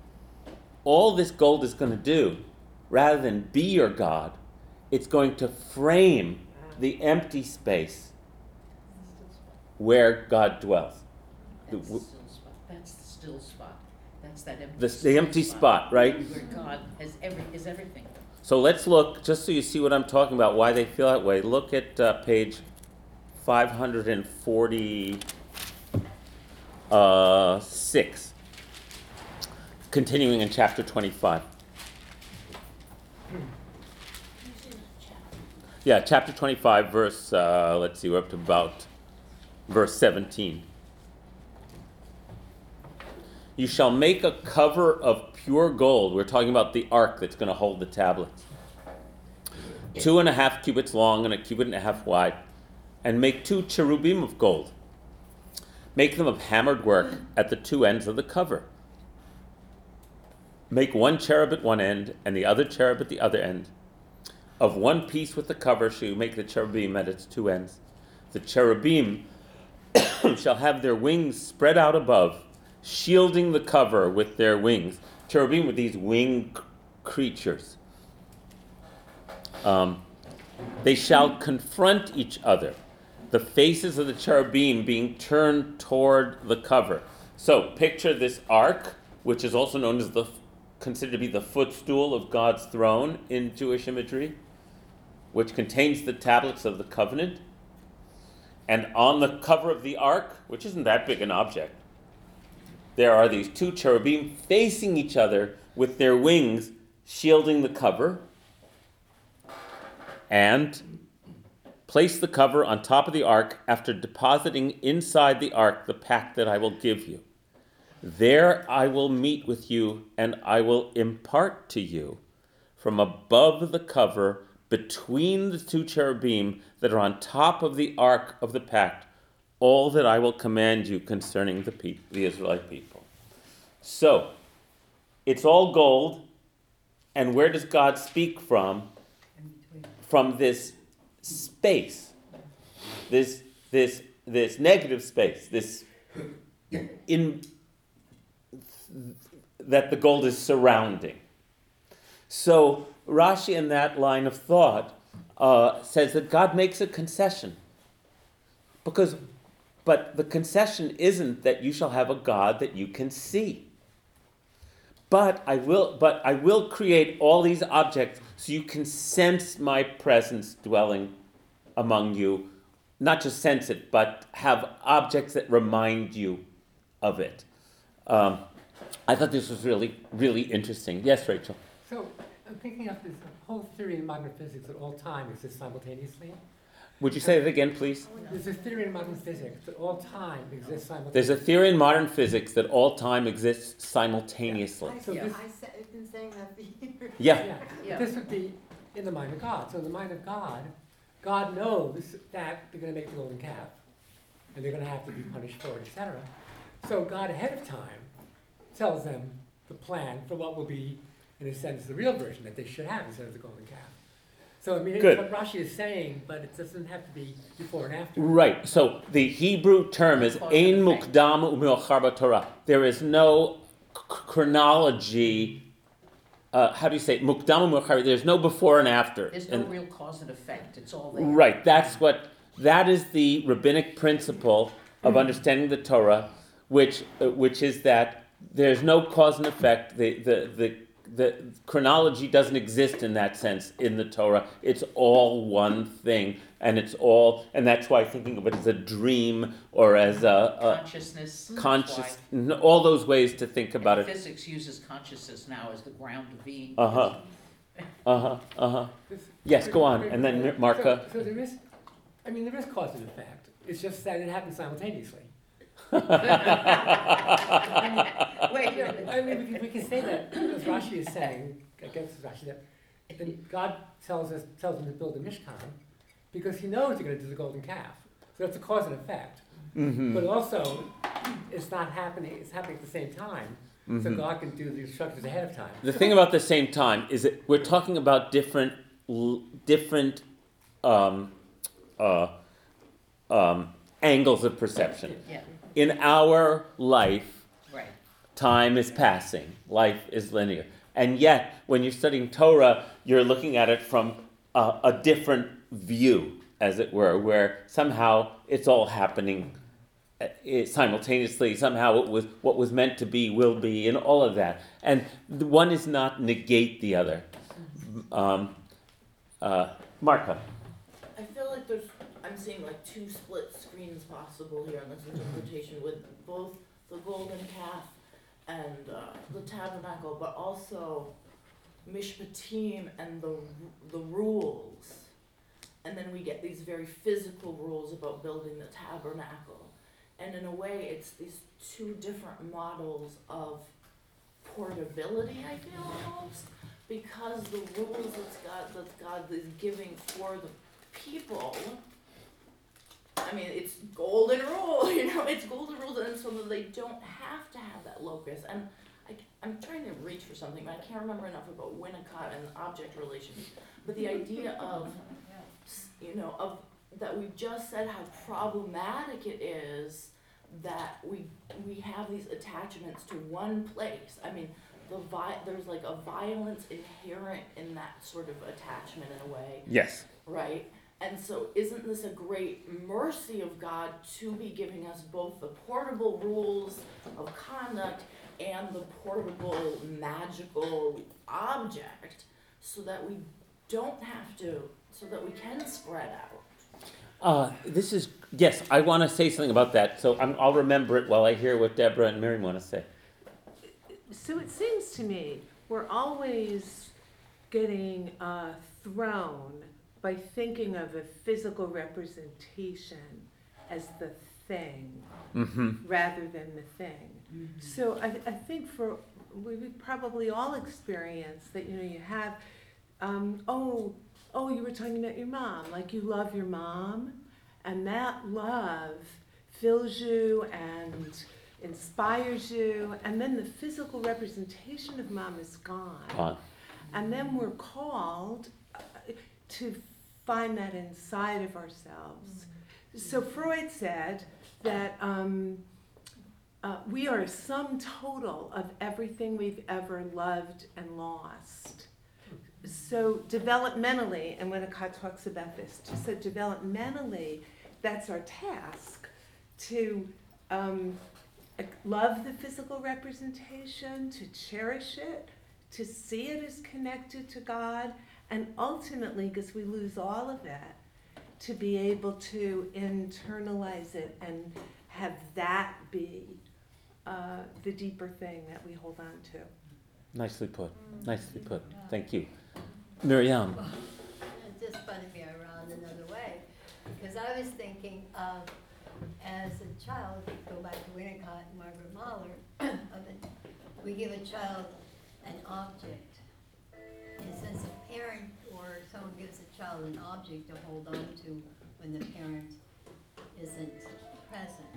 all this gold is going to do, rather than be your God, it's going to frame the empty space where God dwells. That's the still spot, that's the still spot, that's that empty. The, the empty spot, right? Where God has every, is everything. So let's look, just so you see what I'm talking about, why they feel that way. Look at uh, page 546. Uh, continuing in chapter 25. Yeah, chapter 25, verse, uh, let's see, we're up to about verse 17. You shall make a cover of pure gold. We're talking about the ark that's going to hold the tablets. Two and a half cubits long and a cubit and a half wide. And make two cherubim of gold. Make them of hammered work at the two ends of the cover. Make one cherub at one end and the other cherub at the other end. Of one piece with the cover shall you make the cherubim at its two ends. The cherubim shall have their wings spread out above, shielding the cover with their wings. Cherubim were these winged creatures. Um, they shall confront each other, the faces of the cherubim being turned toward the cover. So picture this ark, which is also known as the considered to be the footstool of God's throne in Jewish imagery, which contains the tablets of the covenant. And on the cover of the ark, which isn't that big an object, there are these two cherubim facing each other with their wings shielding the cover. And place the cover on top of the ark after depositing inside the ark the pact that I will give you. There I will meet with you, and I will impart to you from above the cover between the two cherubim that are on top of the ark of the pact all that I will command you concerning the people, the Israelite people. So, it's all gold, and where does God speak from? From this space, this this this negative space, this in that the gold is surrounding. So Rashi, in that line of thought, uh, says that God makes a concession, because, but the concession isn't that you shall have a God that you can see. But I will, but I will create all these objects so you can sense my presence dwelling among you. Not just sense it, but have objects that remind you of it. Um, I thought this was really, really interesting. Yes, Rachel. So, I'm thinking of this whole theory of modern physics that all time exists simultaneously. Would you say that again, please? There's a theory in modern physics that all time exists simultaneously. There's a theory in modern physics that all time exists simultaneously. So Yeah. this, I said, I've been saying that for years. Yeah. yeah, Yeah. this would be in the mind of God. So in the mind of God, God knows that they're going to make the golden calf, and they're going to have to be punished for it, etc. So God ahead of time tells them the plan for what will be, in a sense, the real version that they should have instead of the golden calf. So I mean, Good. it's what Rashi is saying, but it doesn't have to be before and after. Right. So the Hebrew term is ein mukdam u'meochar Torah. There is no c- chronology. Uh, how do you say it? mukdam u'meochar? There's no before and after. There's no And- real cause and effect, it's all there. Right. That's what. That is the rabbinic principle of understanding the Torah, which uh, which is that there's no cause and effect. The the the the chronology doesn't exist in that sense in the Torah. It's all one thing, and it's all, and that's why thinking of it as a dream or as a, Consciousness. a that's conscious, n- all those ways to think about and it. Physics uses consciousness now as the ground of being. Uh huh. Uh huh. Uh huh. Yes, go on, and then So- Marka. So there is, I mean, there is cause and effect. It's just that it happens simultaneously. Wait a Yeah. I mean, we can, we can say that, as Rashi is saying, against Rashi, that, that God tells us, tells them to build a Mishkan, because he knows they're gonna do the golden calf. So that's a cause and effect. Mm-hmm. But also, it's not happening, it's happening at the same time, so Mhm. God can do the instructions ahead of time. The thing about the same time is that we're talking about different, l- different um, uh, um, angles of perception. Yeah, In our life, right. time is passing, life is linear. And yet, when you're studying Torah, you're looking at it from a, a different view, as it were, where somehow it's all happening uh, simultaneously. Somehow it was what was meant to be will be, and all of that. And one is not negate the other. Um, uh, Marka. I feel like there's, I'm seeing like two split screens possible here in this interpretation with both the golden calf and uh, the tabernacle, but also mishpatim and the the rules. And then we get these very physical rules about building the tabernacle. And in a way, it's these two different models of portability, I feel almost, because the rules that's God, that God is giving for the people, I mean, it's golden rule, you know, it's golden rules, and so that they don't have to have that locus. And I, I'm trying to reach for something, but I can't remember enough about Winnicott and object relations. But the idea of, you know, of that we just said how problematic it is that we we have these attachments to one place. I mean, the vi- there's like a violence inherent in that sort of attachment in a way, Yes. right? And so, isn't this a great mercy of God to be giving us both the portable rules of conduct and the portable magical object so that we don't have to, so that we can spread out? Uh, this is yes. I want to say something about that, so I'm, I'll remember it while I hear what Deborah and Miriam want to say. So it seems to me we're always getting uh, thrown by thinking of a physical representation as the thing Mm-hmm. rather than the thing. So I, I think for we probably all experience that you know you have um, oh oh you were talking about your mom like you love your mom and that love fills you and inspires you and then the physical representation of mom is gone On. and then we're called uh, to find that inside of ourselves So Freud said that um, uh, we are a sum total of everything we've ever loved and lost. So developmentally, and Winnicott talks about this, so developmentally, that's our task to um, love the physical representation, to cherish it, to see it as connected to God, and ultimately, because we lose all of that, to be able to internalize it and have that be uh, the deeper thing that we hold on to. Nicely put. Nicely put. Thank you. Miriam. It's just fun to be around another way, because I was thinking of, as a child, go back to Winnicott and Margaret Mahler, of it, we give a child an object. And since a parent or someone gives a child an object to hold on to when the parent isn't present.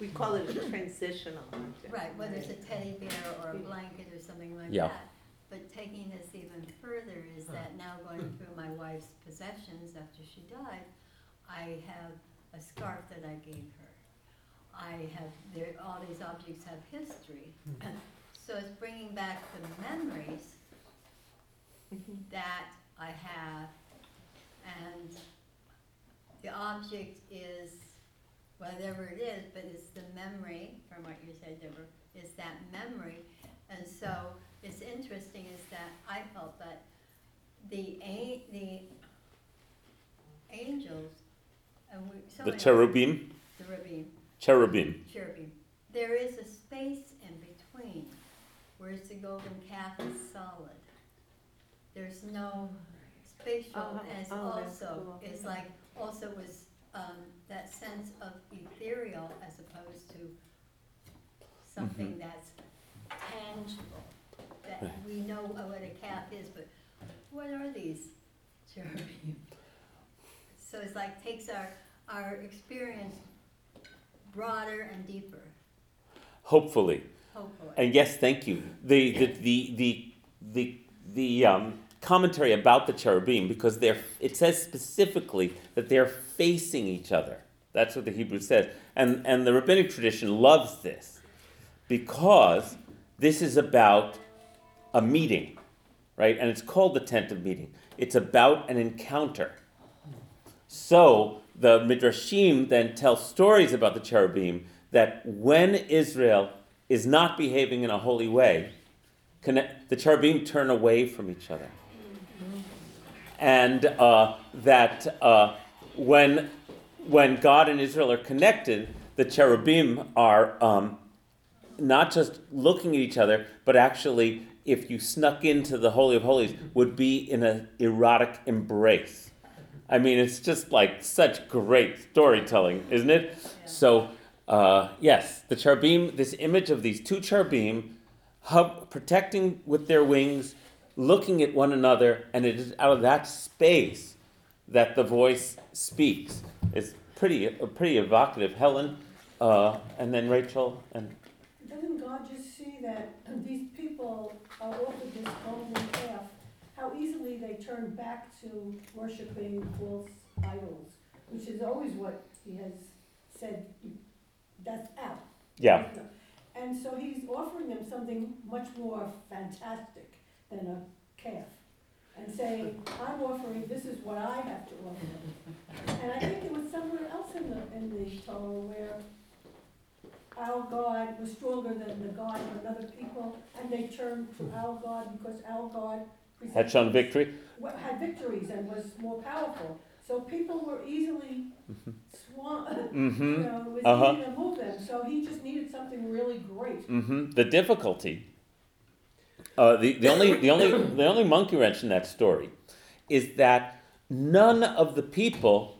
We call it a transitional object. Right, whether it's a teddy bear or a blanket or something like Yeah. that. But taking this even further is that now going through my wife's possessions after she died, I have a scarf that I gave her. I have, there, all these objects have history. Hmm. So it's bringing back the memories. that I have, and the object is whatever it is, but it's the memory, from what you said, Deborah, is that memory. And so it's interesting is that I felt that the a, the angels, and we, so The many- cherubim. The cherubim, Cherubim. cherubim. There is a space in between, whereas the golden calf is solid. There's no spatial, Oh, and it's oh, that's also, cool. it's like, also was, um, that sense of ethereal as opposed to something that's tangible. That Right. we know what a calf is, but what are these cherubim? So it's like takes our, our experience broader and deeper, Hopefully. hopefully. And yes, thank you. The the the the the, the um, commentary about the cherubim because they're it says specifically that they're facing each other. That's what the Hebrew says, and and the rabbinic tradition loves this because this is about a meeting, right? And it's called the tent of meeting. It's about an encounter. So the midrashim then tell stories about the cherubim that when Israel is not behaving in a holy way, the cherubim turn away from each other. And uh, that uh, when, when God and Israel are connected, the cherubim are um, not just looking at each other, but actually, if you snuck into the Holy of Holies, would be in an erotic embrace. I mean, it's just like such great storytelling, isn't it? So, uh, yes, the cherubim, this image of these two cherubim hub, protecting with their wings, looking at one another, and it is out of that space that the voice speaks. It's pretty, uh, pretty evocative. Helen, uh, and then Rachel, and Doesn't God just see that these people are offered this golden calf, how easily they turn back to worshiping false idols, which is always what he has said, that's out. yeah, And so he's offering them something much more fantastic than a calf. And saying, I'm offering, this is what I have to offer. And I think it was somewhere else in the, in the Torah where our God was stronger than the God of another people, and they turned to our God because our God had shown victory. wa- had victories and was more powerful. So people were easily swan, you Mm-hmm. know, it was Uh-huh. easy to move them. So he just needed something really great. hmm The difficulty, uh, the, the only the only the only monkey wrench in that story, is that none of the people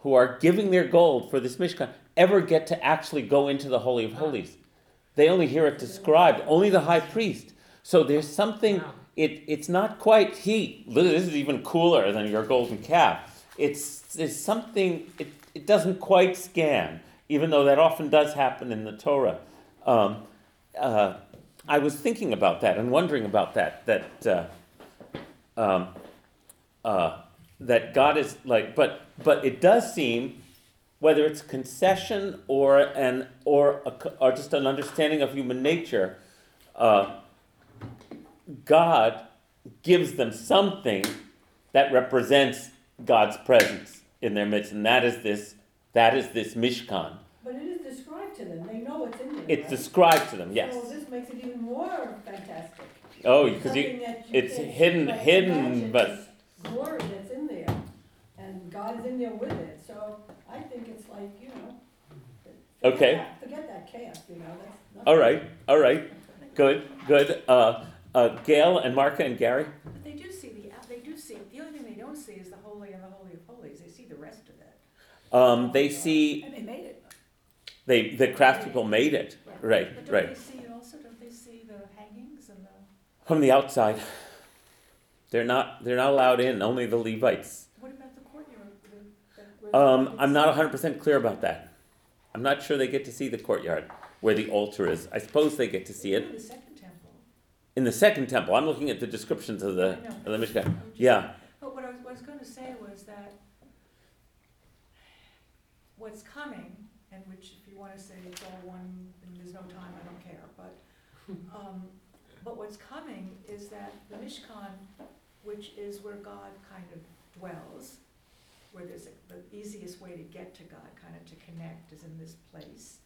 who are giving their gold for this mishkan ever get to actually go into the holy of holies. They only hear it described. Only the high priest. So there's something. It it's not quite he. This is even cooler than your golden calf. It's there's something. It it doesn't quite scan, even though that often does happen in the Torah. Um, uh, I was thinking about that and wondering about that. That uh, um, uh, that God is like, but but it does seem, whether it's concession or an or a, or just an understanding of human nature, uh, God gives them something that represents God's presence in their midst, and that is this that is this Mishkan. But it is described to them, they know what's in there, It's right? described to them, yes. So makes it even more fantastic. Oh, because you, something that you it's can't, hidden, like, hidden, but this Glory that's in there, and God is in there with it, so I think it's like, you know. forget Okay. that- Forget that chaos, you know, that's nothing. all right, all right, good, good. Uh, uh, Gail and Marka and Gary. But they do see the, they do see, the only thing they don't see is the holy and the holy of holies, they see the rest of it. Um, they see And they made it. they the craftspeople made it right, But don't right they see it also, don't they see the hangings and the, from the outside. They're not they're not allowed in. Only the Levites. what about the courtyard? the- the- Um, I'm not kids- 100 percent clear about that. I'm not sure they get to see the courtyard where the altar is. I suppose they get to see it in the second temple. in the second temple. I'm looking at the descriptions of the of the Mishkan. Yeah. But what I was, what I was gonna say was that what's coming, and which if you wanna say it's all one, and there's no time, I don't care, but, um, but what's coming is that the Mishkan, which is where God kind of dwells, where there's a, the easiest way to get to God, kind of to connect, is in this place.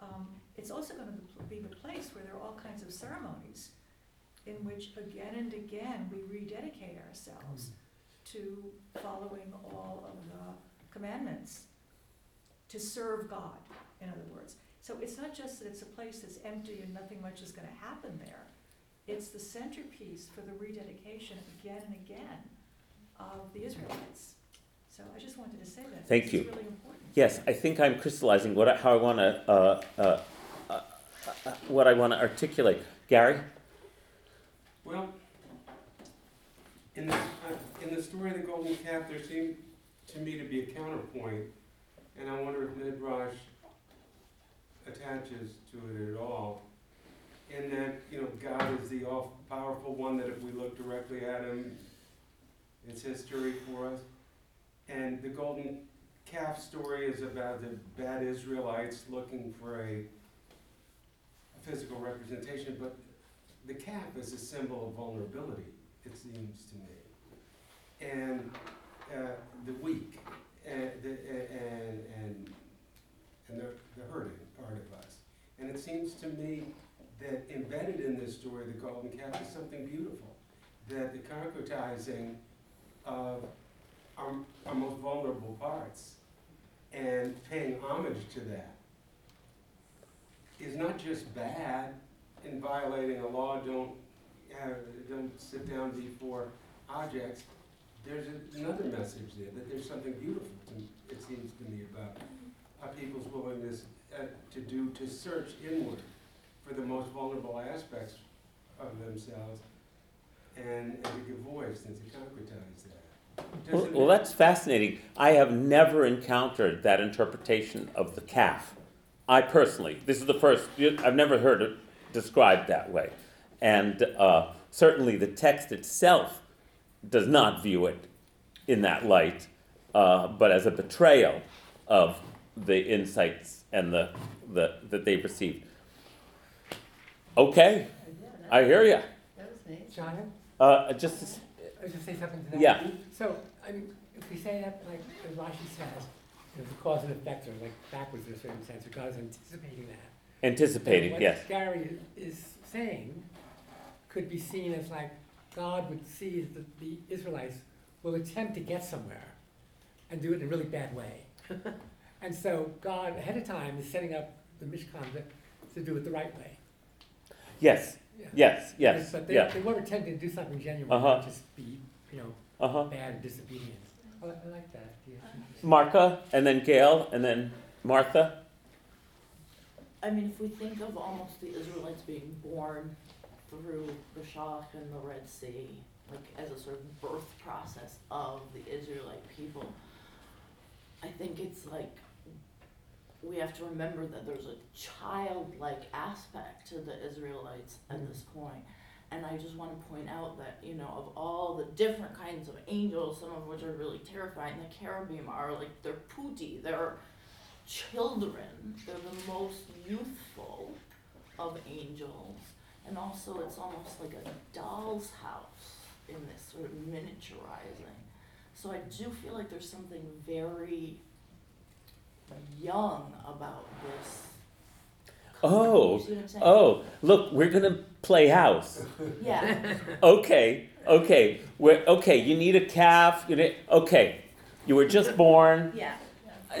Um, it's also gonna be the place where there are all kinds of ceremonies in which again and again we rededicate ourselves to following all of the commandments, to serve God, in other words. So it's not just that it's a place that's empty and nothing much is gonna happen there. It's the centerpiece for the rededication again and again of the Israelites. So I just wanted to say that. Thank This you. really important. Yes, I think I'm crystallizing what I, how I want to uh, uh, uh, uh, what I want to articulate. Gary. Well, in the, uh, in the story of the golden calf, there seemed to me to be a counterpoint, and I wonder if Midrash attaches to it at all. In that, you know, God is the all-powerful one, that if we look directly at him, it's history for us. And the golden calf story is about the bad Israelites looking for a physical representation, but the calf is a symbol of vulnerability, it seems to me. And uh, the weak, and, the, and, and, and the, the hurting part of us. And it seems to me that embedded in this story, the golden calf, is something beautiful. That the concretizing of our, our most vulnerable parts and paying homage to that is not just bad in violating a law, don't, uh, don't sit down before objects. There's a- another message there, that there's something beautiful, to- it seems to me, about a people's willingness uh, to do, to search inward for the most vulnerable aspects of themselves and, and to give voice and to concretize that. Well, well, that's fascinating. I have never encountered that interpretation of the calf. I personally, this is the first. I've never heard it described that way, and uh, certainly the text itself does not view it in that light, uh, but as a betrayal of the insights and the, the that they've received. Okay, I hear you. That was nice. Jonathan, Uh, just as- I was gonna say something to that. Yeah. So, I mean, if we say that, like, as Rashi says, you know, the cause and effect are like backwards in a certain sense, or God is anticipating that. anticipating, What yes. Gary is saying could be seen as like, God would see that the Israelites will attempt to get somewhere and do it in a really bad way. And so God ahead of time is setting up the Mishkan to, to do it the right way. Yes, Yeah. yes, yes, But they, yeah. they were attempting to do something genuine, Uh-huh. not just be, you know, Uh huh. bad and disobedient. I, li- I like that. Yeah. Marka, and then Gail, and then Martha. I mean, if we think of almost the Israelites being born through the Shach and the Red Sea, like as a sort of birth process of the Israelite people, I think it's like we have to remember that there's a childlike aspect to the Israelites at mm-hmm. this point. And I just want to point out that, you know, of all the different kinds of angels, some of which are really terrifying, the cherubim are like, they're putti, they're children, they're the most youthful of angels. And also, it's almost like a doll's house in this sort of miniaturizing. So I do feel like there's something very young about this. Oh, You see what I'm saying? oh, look, we're gonna play house. Yeah. Okay, okay, we're, okay, you need a calf, you need, okay, you were just born, Yeah.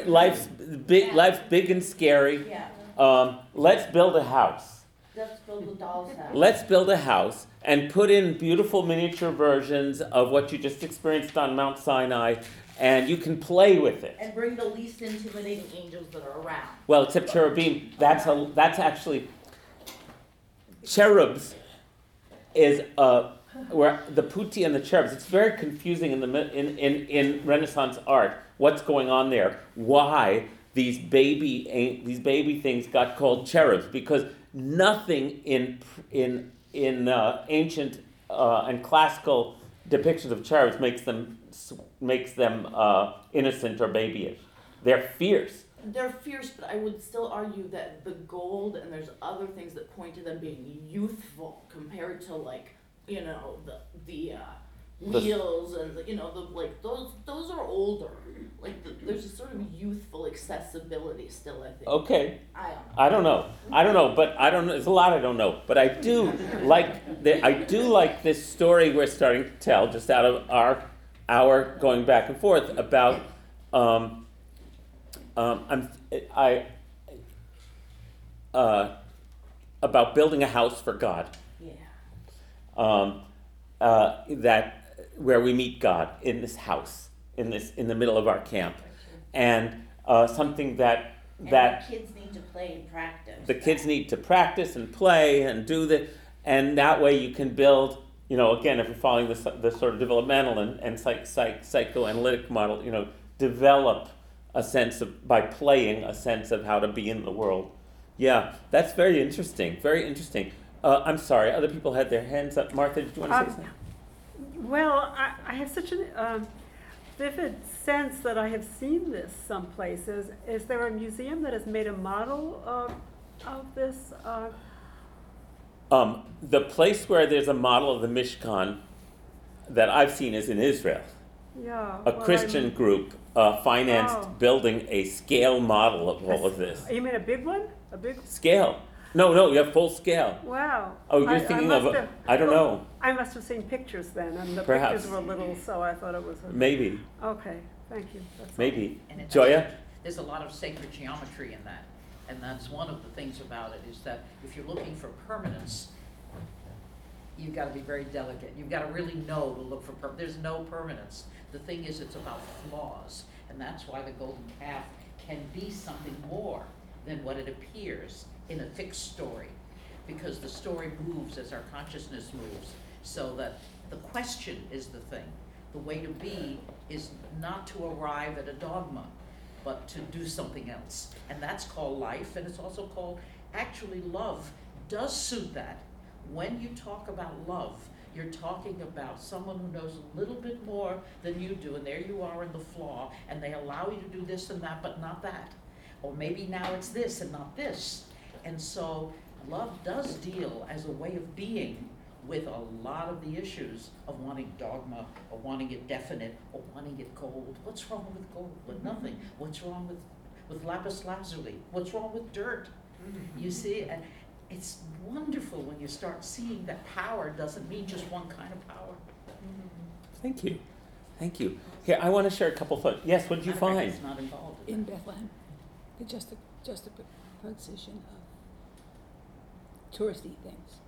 life's big, life's big and scary. Yeah. Um, let's build a house. Let's build a doll's house. Let's build a house and put in beautiful miniature versions of what you just experienced on Mount Sinai, and you can play with it. and bring the least intimidating angels that are around. Well, except cherubim, that's a, that's actually cherubs is uh, where the putti and the cherubs. It's very confusing in the in, in, in Renaissance art. What's going on there? Why these baby a- these baby things got called cherubs? Because nothing in in in uh, ancient uh, and classical depictions of cherubs makes them makes them uh, innocent or babyish. They're fierce. They're fierce, but I would still argue that the gold and there's other things that point to them being youthful compared to like, you know, the the uh, wheels and the, you know the like those those are older. Like the, there's a sort of youthful accessibility still. I think. Okay. I don't know. I don't know. I don't know, but I don't know. There's a lot I don't know. But I do like the, I do like this story we're starting to tell just out of our our going back and forth about um, um, I'm I uh, about building a house for God. Yeah. Um, uh, that where we meet God in this house in this in the middle of our camp, and uh, something that And that the kids need to play and practice. the kids need to practice and play and do the and that way you can build you know again if you're following the, the sort of developmental and, and psych, psych, psychoanalytic model you know develop a sense of by playing a sense of how to be in the world yeah that's very interesting very interesting uh, i'm sorry other people had their hands up martha did you want to say Um, something Well, I, I have such a um, vivid sense that I have seen this someplace. Is, is there a museum that has made a model of, of this? Uh, um, the place where there's a model of the mishkan that i've seen is in israel yeah. a well, christian I'm- group uh, financed Oh. building a scale model of all of this You mean a big one? A big? Scale. No, no, you have full scale. Wow. Oh, you're I- I thinking of, must a- have- I don't well, know, I must have seen pictures then, and the Perhaps. pictures were little, so I thought it was a. maybe, Okay, thank you. That's maybe. And it Joya? There's a lot of sacred geometry in that, and that's one of the things about it, is that if you're looking for permanence, you've gotta be very delicate, you've gotta really know to look for there's no permanence. The thing is, it's about flaws, and that's why the golden calf can be something more than what it appears in a fixed story. Because the story moves as our consciousness moves, so that the question is the thing. The way to be is not to arrive at a dogma, but to do something else. And that's called life, and it's also called, actually, love does suit that. When you talk about love, you're talking about someone who knows a little bit more than you do, and there you are in the flaw, and they allow you to do this and that, but not that. Or maybe now it's this and not this. And so, love does deal as a way of being with a lot of the issues of wanting dogma, or wanting it definite, or wanting it gold. What's wrong with gold? With mm-hmm. nothing. What's wrong with, with lapis lazuli? What's wrong with dirt? Mm-hmm. You see, and it's wonderful when you start seeing that power doesn't mean just one kind of power. Mm-hmm. Thank you, thank you. Here, I want to share a couple thoughts. Yes, what did you Matter of fact, find? Not involved in in that. Bethlehem, the just juxtaposition of touristy things, but,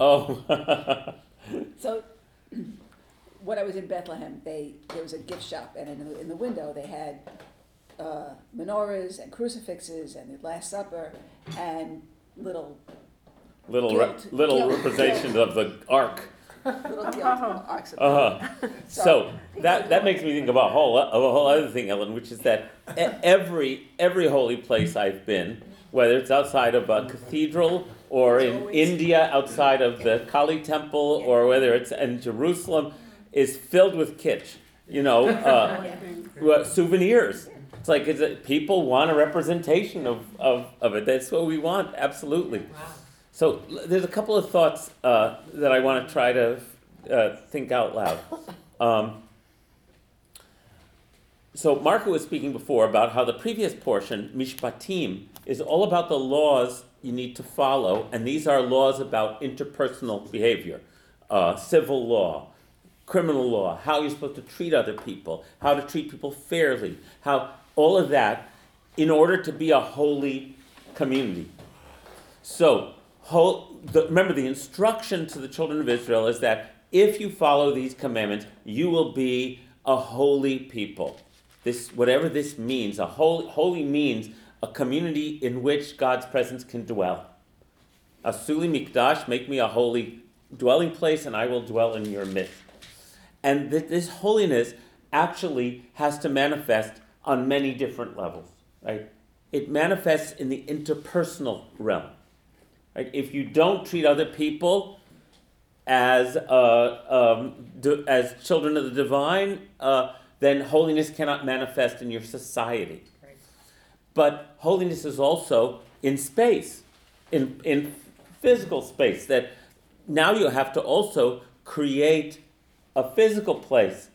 Oh, so, when I was in Bethlehem, they, there was a gift shop, and in the, in the window, they had, uh, menorahs and crucifixes and the Last Supper and little, little, re- Gilt, little gilt, representations of the ark. little gilt arks of. Uh-huh. So that, that makes me think of a whole, of a whole other thing, Ellen, which is that e- every, every holy place I've been, whether it's outside of a cathedral or It's in always- India outside of the Kali temple, or whether it's in Jerusalem, is filled with kitsch. You know, uh, what- souvenirs. It's like it's a, people want a representation of, of, of it. That's what we want, absolutely. So there's a couple of thoughts uh, that I want to try to uh, think out loud. Um, so Marka was speaking before about how the previous portion, Mishpatim, is all about the laws you need to follow, and these are laws about interpersonal behavior, uh, civil law, criminal law, how you're supposed to treat other people, how to treat people fairly, how all of that in order to be a holy community. So, whole, the, remember the instruction to the children of Israel is that if you follow these commandments, you will be a holy people. This, whatever this means, a holy, holy means a community in which God's presence can dwell. Asu li mikdash, make me a holy dwelling place, and I will dwell in your midst. And th- this holiness actually has to manifest on many different levels, right? It manifests in the interpersonal realm. Right? If you don't treat other people as uh, um, d- as children of the divine, uh, then holiness cannot manifest in your society. But holiness is also in space, in in physical space. That now you have to also create a physical place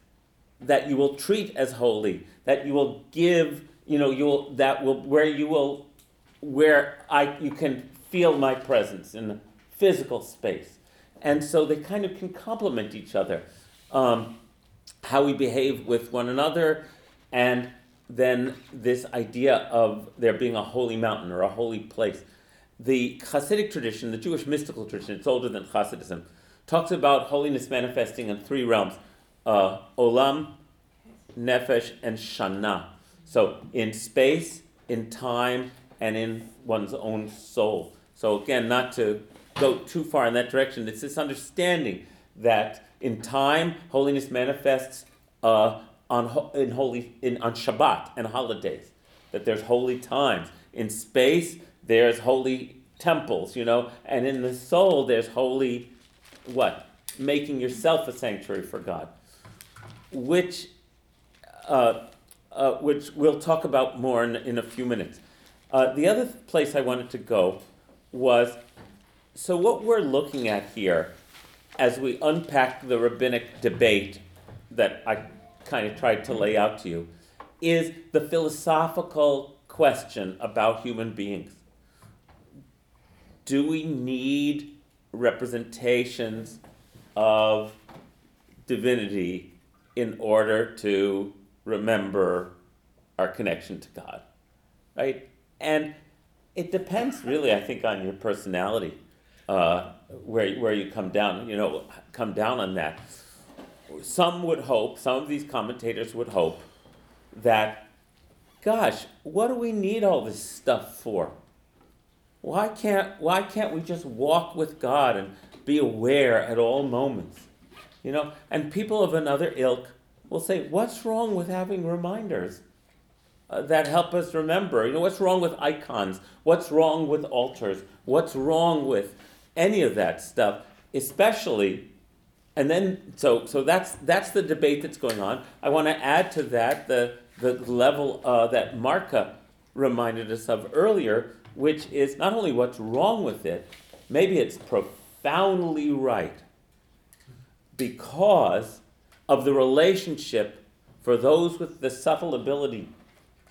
that you will treat as holy, that you will give, you know, you will that will where you will where I you can feel my presence in the physical space. And so they kind of can complement each other. Um, how we behave with one another, and then this idea of there being a holy mountain or a holy place. The Hasidic tradition, the Jewish mystical tradition, it's older than Hasidism, talks about holiness manifesting in three realms uh, olam, nefesh, and shana. So in space, in time, and in one's own soul. So again, not to go too far in that direction, it's this understanding that in time, holiness manifests uh, on in holy in on Shabbat and holidays. That there's holy times in space. There's holy temples, you know, and in the soul there's holy what making yourself a sanctuary for God, which uh, uh, which we'll talk about more in, in a few minutes. Uh, the other place I wanted to go was so what we're looking at here as we unpack the rabbinic debate that I kind of tried to lay out to you is the philosophical question about human beings. Do we need representations of divinity in order to remember our connection to God? Right? And it depends really, I think, on your personality, uh, where, where you come down, you know, come down on that. Some would hope, some of these commentators would hope that, gosh, what do we need all this stuff for? Why can't, why can't we just walk with God and be aware at all moments? You know, and people of another ilk will say, what's wrong with having reminders? uh, that help us remember. You know, what's wrong with icons? What's wrong with altars? What's wrong with any of that stuff? Especially, and then so so that's that's the debate that's going on. I want to add to that the the level uh, that Marka reminded us of earlier, which is not only what's wrong with it, maybe it's profoundly right because of the relationship for those with the subtle ability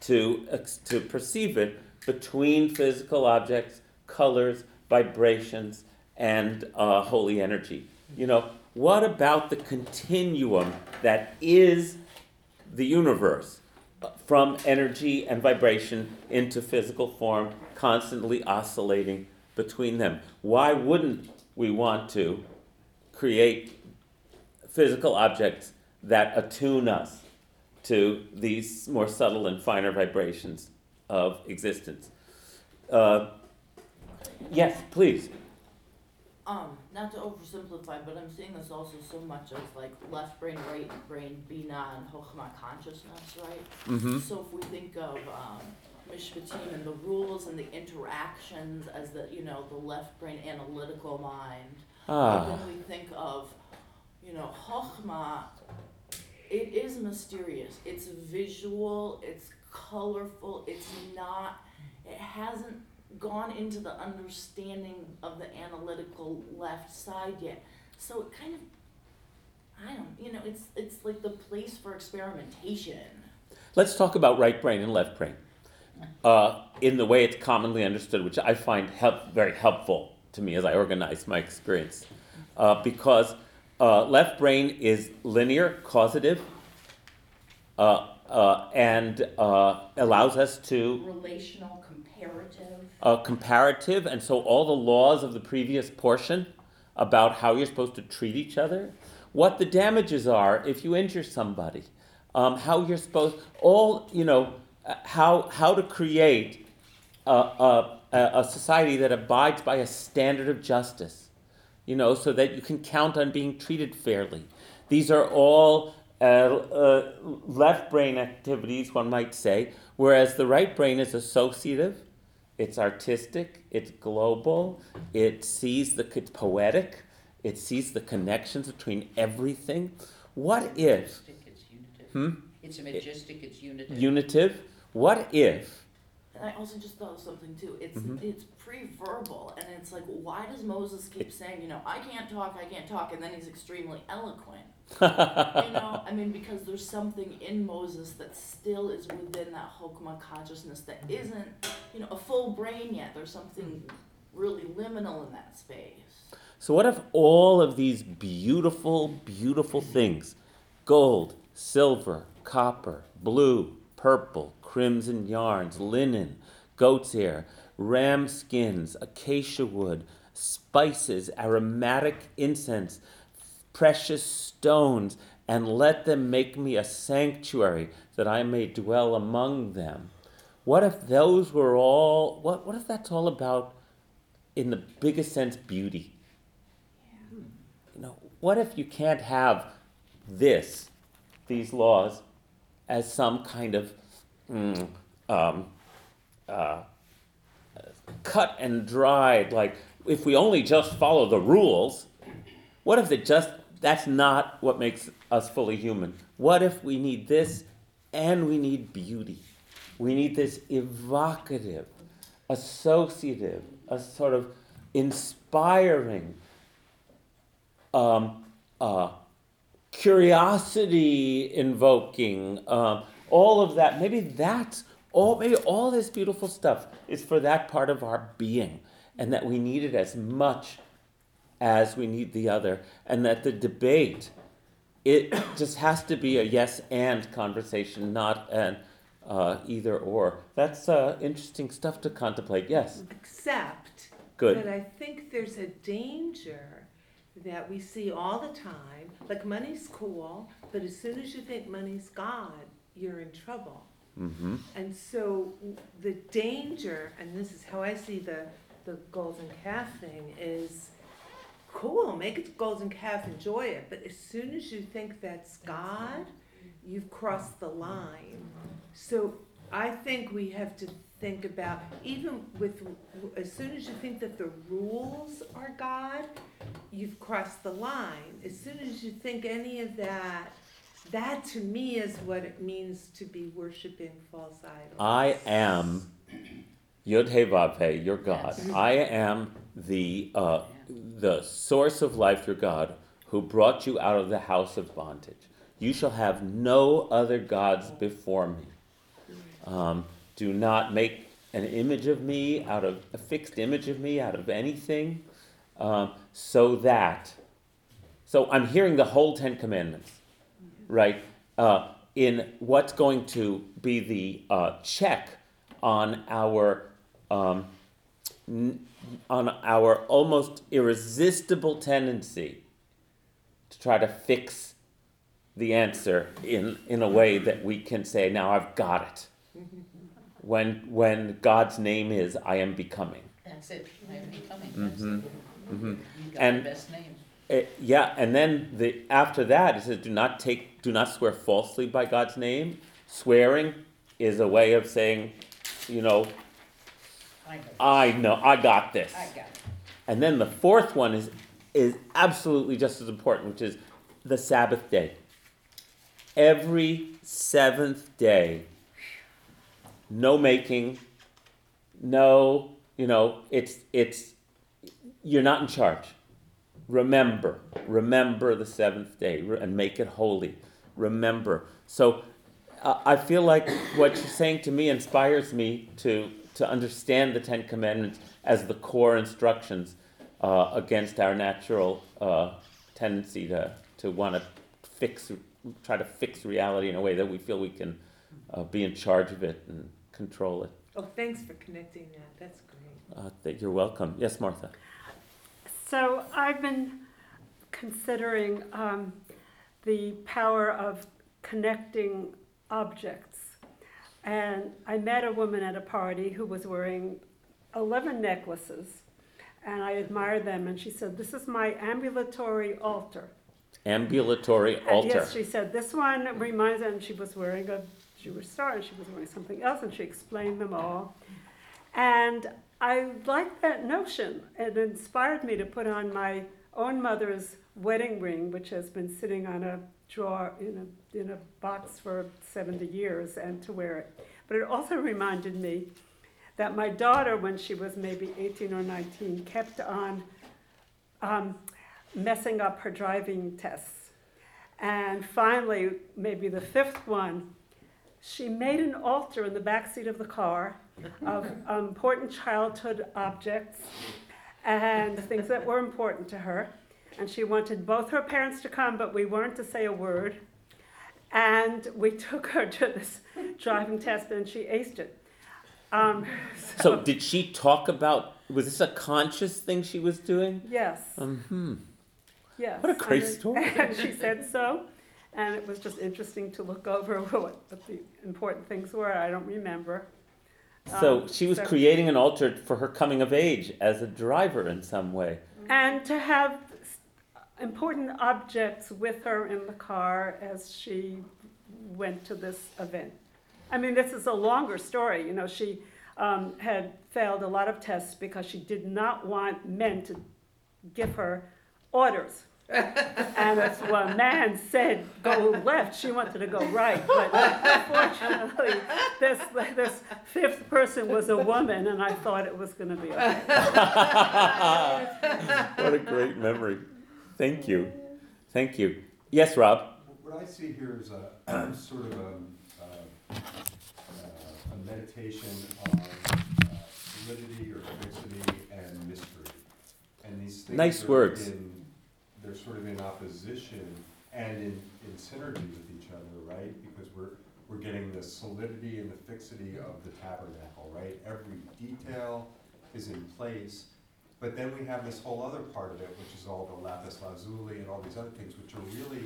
to, to perceive it between physical objects, colors, vibrations, and uh, holy energy. You know, what about the continuum that is the universe uh, from energy and vibration into physical form, constantly oscillating between them? Why wouldn't we want to create physical objects that attune us to these more subtle and finer vibrations of existence. Uh, yes, please. Um, not to oversimplify, but I'm seeing this also so much as like left brain, right brain, bina, and chokhmah consciousness, right? Mm-hmm. So if we think of um, mishpatim and the rules and the interactions as the you know the left brain analytical mind. Ah. But then we think of, you know, chokhmah. It is mysterious. It's visual. It's colorful. It's not. It hasn't gone into the understanding of the analytical left side yet. So it kind of, I don't, you know, it's it's like the place for experimentation. Let's talk about right brain and left brain uh, in the way it's commonly understood, which I find help, very helpful to me as I organize my experience. Uh, because uh, left brain is linear, causative, uh, uh, and uh, allows us to Relational, comparative. Uh, comparative, and so all the laws of the previous portion about how you're supposed to treat each other, what the damages are if you injure somebody, um, how you're supposed, all you know, how how to create a, a, a a society that abides by a standard of justice, you know, so that you can count on being treated fairly. These are all uh, uh, left brain activities, one might say, whereas the right brain is associative, it's artistic, it's global, it sees the it's poetic, it sees the connections between everything. What if Majestic, It's unitive. hmm, It's majestic, it's unitive. unitive? What if And I also just thought of something too. It's Mhm. it's pre-verbal, and it's like, why does Moses keep saying, you know, I can't talk, I can't talk, and then he's extremely eloquent? You know, I mean, because there's something in Moses that still is within that chokhmah consciousness that isn't, you know, a full brain yet. There's something really liminal in that space. So, what if all of these beautiful, beautiful things gold, silver, copper, blue, purple, crimson yarns, linen, goat's hair, ram skins, acacia wood, spices, aromatic incense, precious stones, and let them make me a sanctuary that I may dwell among them? What if those were all, what, what if that's all about, in the biggest sense, beauty? you know, what if you can't have this, these laws, as some kind of mm, um, uh, cut and dried, like if we only just follow the rules, what if it just, that's not what makes us fully human? What if we need this and we need beauty? We need this evocative, associative, a sort of inspiring, um, uh, curiosity invoking, um, all of that. Maybe that's all. Maybe all this beautiful stuff is for that part of our being, and that we need it as much as we need the other, and that the debate it just has to be a yes and conversation, not an uh, either or. That's uh, interesting stuff to contemplate. Yes, Except good. that I think there's a danger that we see all the time. Like money's cool, but as soon as you think money's God, you're in trouble. Mm-hmm. And so the danger, and this is how I see the, the golden calf thing, is cool, make it golden calf, enjoy it. But as soon as you think that's God, you've crossed the line. So I think we have to think about, even with, as soon as you think that the rules are God, you've crossed the line. As soon as you think any of that, that to me is what it means to be worshiping false idols. I am Yud He Vav He, your God. I am the uh, the source of life, your God, who brought you out of the house of bondage. You shall have no other gods before me. Um, do not make an image of me out of a fixed image of me out of anything, um, so that. So I'm hearing the whole Ten Commandments, right? Uh, in what's going to be the uh, check on our um, on our almost irresistible tendency to try to fix the answer in, in a way that we can say, now I've got it. When, when God's name is, I am becoming. That's it, I am becoming, Mhm, it. mhm. Got the And- best name. Uh, yeah, and then the after that it says, "Do not take, do not swear falsely by God's name." Swearing is a way of saying you know, I know. I know, I got this. I got it. And then the fourth one is is absolutely just as important, which is the Sabbath day. Every seventh day, no making, no, you know, it's it's you're not in charge. Remember, remember the seventh day and make it holy. Remember. So uh, I feel like what you're saying to me inspires me to to understand the Ten Commandments as the core instructions uh, against our natural uh, tendency to to want to fix, try to fix reality in a way that we feel we can uh, be in charge of it and control it. Oh, thanks for connecting that, that's great. Uh, that you're welcome. Yes, Martha. So I've been considering um, the power of connecting objects. And I met a woman at a party who was wearing 11 necklaces, and I admired them. And she said, This is my ambulatory altar. Ambulatory And altar. Yes, she said, This one reminds, and she was wearing a Jewish star, and she was wearing something else, and she explained them all. And I liked that notion. It inspired me to put on my own mother's wedding ring, which has been sitting on a drawer in a, in a box for 70 years, and to wear it. But it also reminded me that my daughter, when she was maybe 18 or 19, kept on um, messing up her driving tests. And finally, maybe the fifth one, she made an altar in the back seat of the car of important childhood objects and things that were important to her. And she wanted both her parents to come, but we weren't to say a word. And we took her to this driving test, and she aced it. Um, So, did she talk about? Was this a conscious thing she was doing? yes. Um, hmm. Yes. What a great and- story. And she said so, and it was just interesting to look over what, what the important things were. I don't remember. So Um, she was so- creating an altar for her coming of age as a driver in some way. And to have important objects with her in the car as she went to this event. I mean, this is a longer story. You know, she um, had failed a lot of tests because she did not want men to give her orders. and as one man said, go left, she wanted to go right. But unfortunately, this, this fifth person was a woman, and I thought it was going to be okay. what a great memory. Thank you. Thank you. Yes, Rob. What I see here is a sort of a, uh, uh, a meditation on uh, solidity or fixity and mystery. And these things Nice are words. in, they're sort of in opposition and in, in synergy with each other, right? Because we're, we're getting the solidity and the fixity of the tabernacle, right? Every detail is in place. But then we have this whole other part of it, which is all the lapis lazuli and all these other things, which are really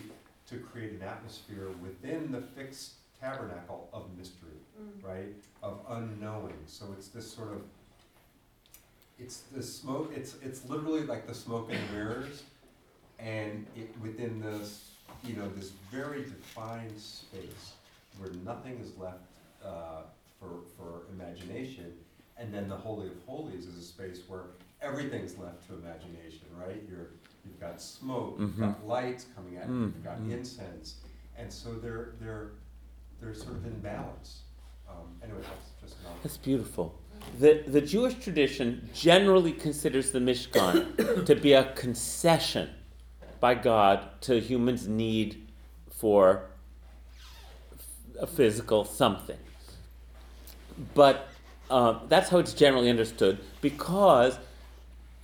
to create an atmosphere within the fixed tabernacle of mystery, right? Of unknowing. So it's this sort of, it's the smoke, it's, it's literally like the smoke and mirrors. And it, within this, you know, this very defined space where nothing is left, uh, for, for imagination. And then the Holy of Holies is a space where everything's left to imagination, right? You're, you've got smoke, you've got lights coming at you, you've got mm. incense. And so they're, they're, they're sort of in balance. Um, anyway, that's just not. That's beautiful. The, the Jewish tradition generally considers the Mishkan to be a concession by God to humans' need for a physical something. But uh, that's how it's generally understood because,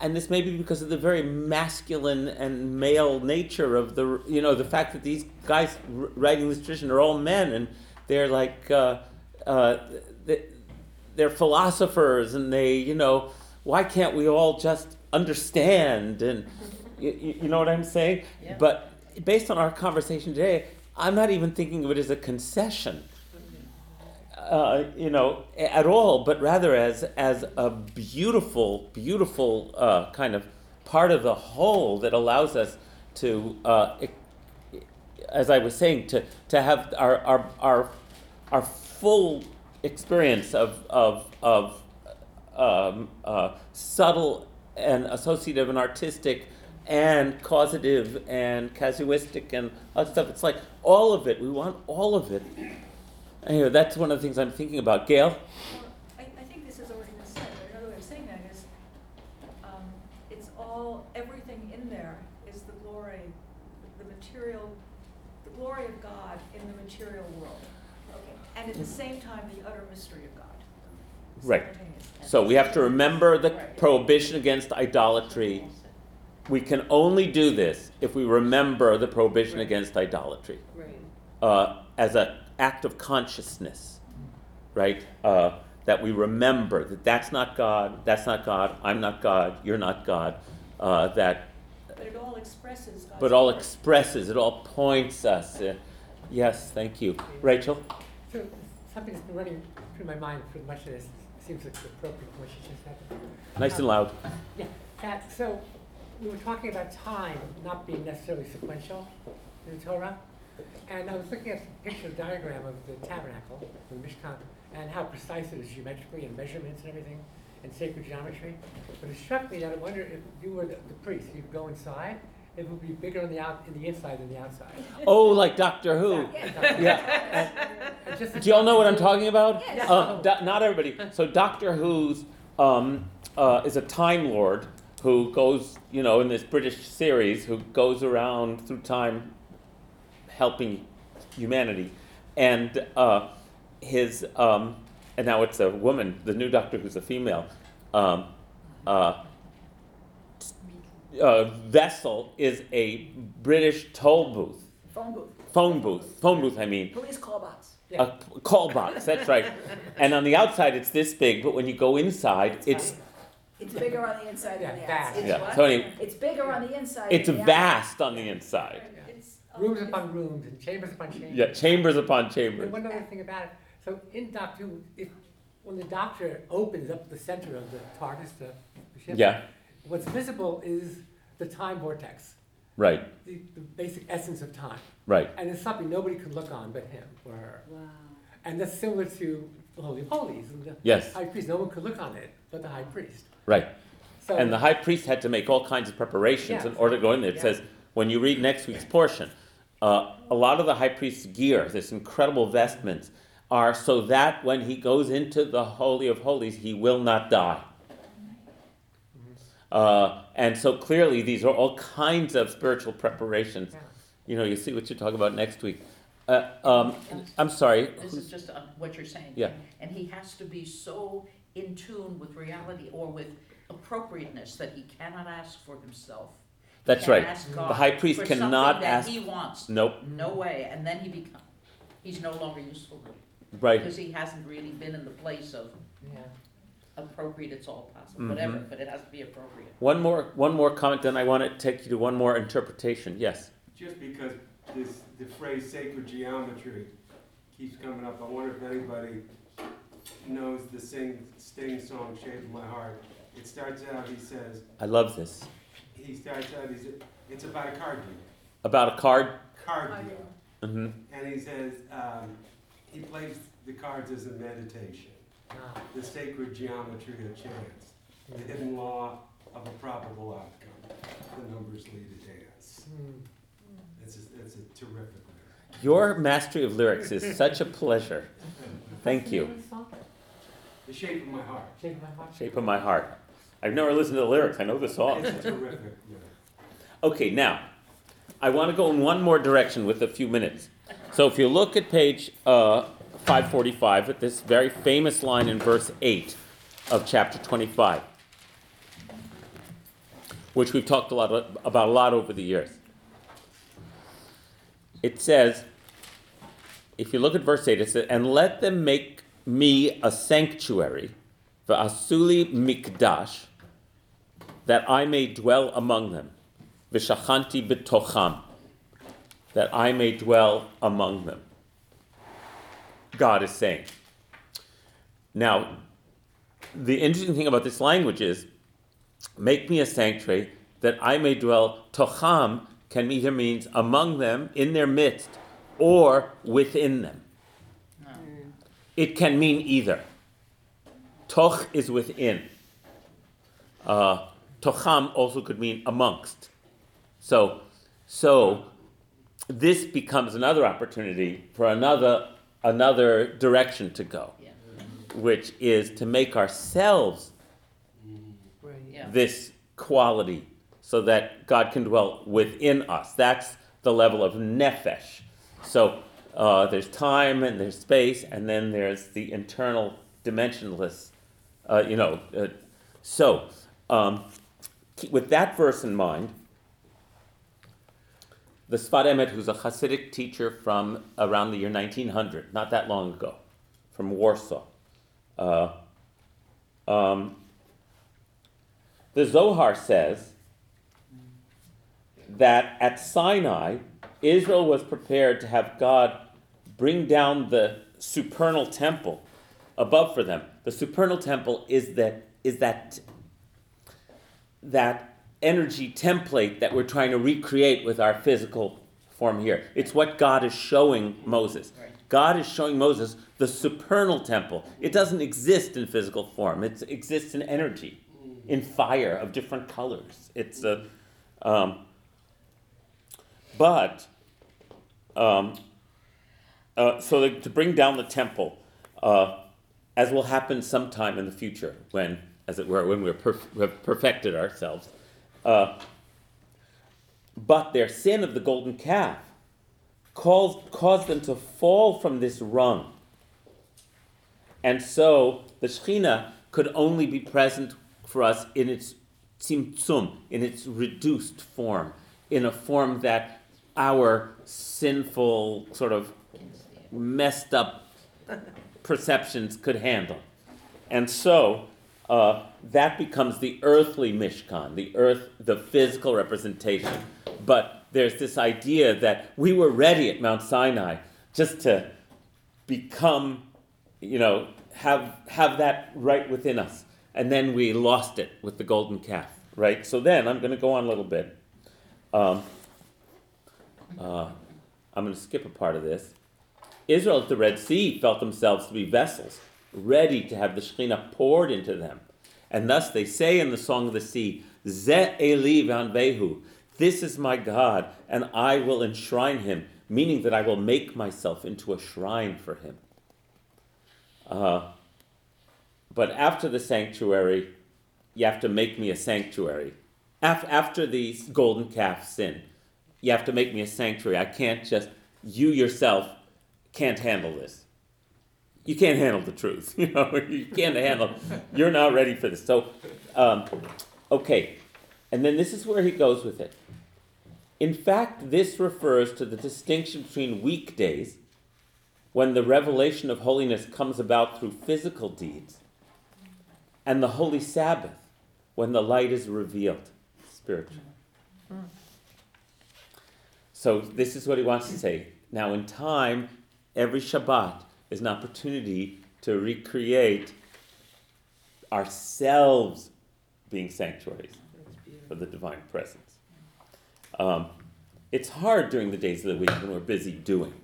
and this may be because of the very masculine and male nature of the, you know, the fact that these guys writing this tradition are all men and they're like, uh, uh, they, they're philosophers and they, you know, why can't we all just understand? And you, you know what I'm saying? Yeah. But based on our conversation today, I'm not even thinking of it as a concession uh, you know, at all, but rather as as a beautiful, beautiful uh, kind of part of the whole that allows us to, uh, as I was saying, to to have our our our, our full experience of, of, of um, uh, subtle and associative and artistic and causative and casuistic and other stuff. It's like all of it. We want all of it. Anyway, that's one of the things I'm thinking about. Gail? Well, I, I think this is already been said, but another way of saying that is, um, it's all, everything in there is the glory, the material, the glory of God in the material world. Okay, and at the same time, the utter mystery of God. Right. So we have to remember the prohibition against idolatry. We can only do this if we remember the prohibition against idolatry Right. uh, as an act of consciousness, right? Uh, that we remember that that's not God, that's not God, I'm not God, you're not God. Uh, that, But it all expresses God's. but all glory. expresses, it all points us. Uh, yes, thank you, Rachel. So, something that's been running through my mind for much of this, seems like appropriate for what she just said. Nice and Um, loud. Yeah, that, so, we were talking about time not being necessarily sequential in the Torah. And I was looking at the picture diagram of the tabernacle, the Mishkan, and how precise it is geometrically and measurements and everything, and sacred geometry. But it struck me that I wonder if you were the, the priest, you'd go inside, it would be bigger on the out, in the inside than the outside. Oh, like Doctor Who. Exactly. Yeah. And just Do y'all know what I'm talking about? Yes. Um, do- not everybody. So Doctor Who's um, uh, is a time lord who goes, you know, in this British series, who goes around through time, helping humanity, and uh, his um, and now it's a woman, the new Doctor who's a female. Um, uh, uh, vessel is a British toll booth, Phone booth, phone booth, phone booth. I mean, police call box. a call box. That's right. And on the outside, it's this big, but when you go inside, it's It's bigger on the inside than the outside. It's Yeah, what? so anyway- It's bigger on the inside it's than the vast on the inside. It's, Rooms upon rooms and chambers upon chambers. Yeah, chambers upon chambers. And one other thing about it, so in Doctor Who, if, when the Doctor opens up the center of the TARDIS, the the ship. Yeah. What's visible is the time vortex, Right, the, the basic essence of time. right. And it's something nobody could look on but him or her. Wow. And that's similar to the Holy of Holies. and the Yes. High priest, no one could look on it but the high priest. Right. So- And the high priest had to make all kinds of preparations in Yeah. order to go in there. It Yeah. says, when you read next week's portion, uh, a lot of the high priest's gear, this incredible vestments, are so that when he goes into the Holy of Holies, he will not die. Uh, and so clearly, these are all kinds of spiritual preparations. You know, you see what you're talking about next week. Uh, um, I'm sorry. This is just uh, what you're saying. Yeah. And he has to be so in tune with reality or with appropriateness that he cannot ask for himself. He That's can't right. ask The high priest for cannot something ask- that he wants. Nope. No way. And then he become, he's no longer useful to him. Right. Because he hasn't really been in the place of Yeah. appropriate, it's all possible, Mhm. whatever, but it has to be appropriate. One more, one more comment, then I want to take you to one more interpretation. Yes. Just because this, the phrase sacred geometry keeps coming up, I wonder if anybody knows the sing, Sting song, Shape of My Heart. It starts out, he says, I love this. He starts out, he's, it's about a card deal, About a card. card deal. hmm And he says, um, he plays the cards as a meditation, Ah. the sacred geometry of chance, the hidden law of a probable outcome, the numbers lead a dance. Hmm. It's a, it's a terrific lyric. Your mastery of lyrics is such a pleasure. Thank you. The shape of my heart. Shape of my heart. Shape of my heart. I've never listened to the lyrics. I know the song. It's terrific lyric. Okay, now, I want to go in one more direction with a few minutes. So if you look at page uh, 545, at this very famous line in verse 8 of chapter 25, which we've talked a lot about a lot over the years. It says, if you look at verse 8, it says, And let them make me a sanctuary, the Asu li mikdash, that I may dwell among them, v'shachanti b'tocham, that I may dwell among them. God is saying. Now, the interesting thing about this language is, make me a sanctuary that I may dwell. Tocham can either means among them, in their midst, or within them. it can mean either. Toch is within. Uh, tocham also could mean amongst. So, so this becomes another opportunity for another another direction to go, Yeah. which is to make ourselves Right. Yeah. this quality so that God can dwell within us. That's the level of nefesh. So uh, there's time and there's space, and then there's the internal dimensionless, uh, you know. Uh, so, um, with that verse in mind, the Sfat Emet, who's a Hasidic teacher from around the year 1900, not that long ago, from Warsaw, uh, um, the Zohar says that at Sinai, Israel was prepared to have God bring down the supernal temple above for them. The supernal temple is that is that that energy template that we're trying to recreate with our physical form here. It's what God is showing Moses. God is showing Moses the supernal temple. It doesn't exist in physical form. It exists in energy, in fire of different colors. It's a, um, but um, uh, so the, to bring down the temple, uh, as will happen sometime in the future, when, as it were, when we're perf- have perfected ourselves. Uh, but their sin of the golden calf caused, caused them to fall from this rung. And so the Shekhinah could only be present for us in its tzimtzum, in its reduced form, in a form that our sinful, sort of messed up perceptions could handle. And so uh, that becomes the earthly Mishkan, the earth, the physical representation. But there's this idea that we were ready at Mount Sinai just to become, you know, have, have that right within us. And then we lost it with the golden calf, right? So then I'm going to go on a little bit. Um, uh, I'm going to skip a part of this. Israel at the Red Sea felt themselves to be vessels, ready to have the Shekhinah poured into them. And thus they say in the Song of the Sea, Ze Eli Vehu, this is my God, and I will enshrine him, meaning that I will make myself into a shrine for him. Uh, but after the sanctuary, you have to make me a sanctuary. Af- after the golden calf sin, you have to make me a sanctuary. I can't just, you yourself can't handle this. You can't handle the truth. You know, you can't handle. You're not ready for this. So, um, okay, and then this is where he goes with it. In fact, this refers to the distinction between weekdays, when the revelation of holiness comes about through physical deeds, and the holy Sabbath, when the light is revealed spiritually. So this is what he wants to say. Now, in time, every Shabbat is an opportunity to recreate ourselves being sanctuaries for the divine presence. Um, it's hard during the days of the week when we're busy doing.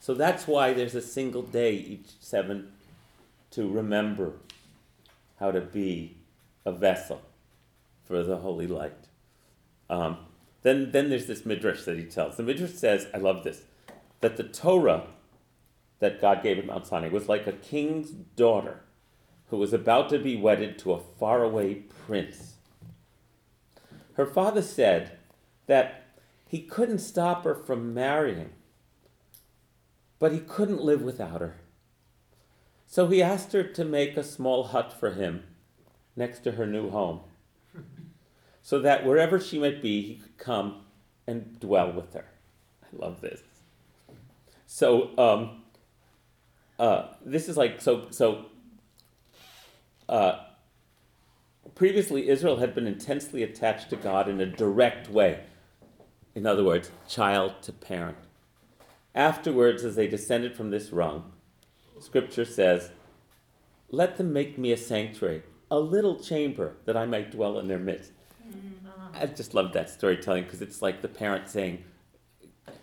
So that's why there's a single day each seven to remember how to be a vessel for the holy light. Um, then, then there's this midrash that he tells. The midrash says, I love this, that the Torah that God gave at Mount Sinai was like a king's daughter who was about to be wedded to a faraway prince. Her father said that he couldn't stop her from marrying, but he couldn't live without her. So he asked her to make a small hut for him next to her new home, so that wherever she might be, he could come and dwell with her. I love this. So, um, uh, this is like so so uh, previously israel had been intensely attached to god in a direct way. In other words child to parent. Afterwards as they descended from this rung scripture says let them make me a sanctuary a little chamber that i might dwell in their midst. I just love that storytelling because it's like the parent saying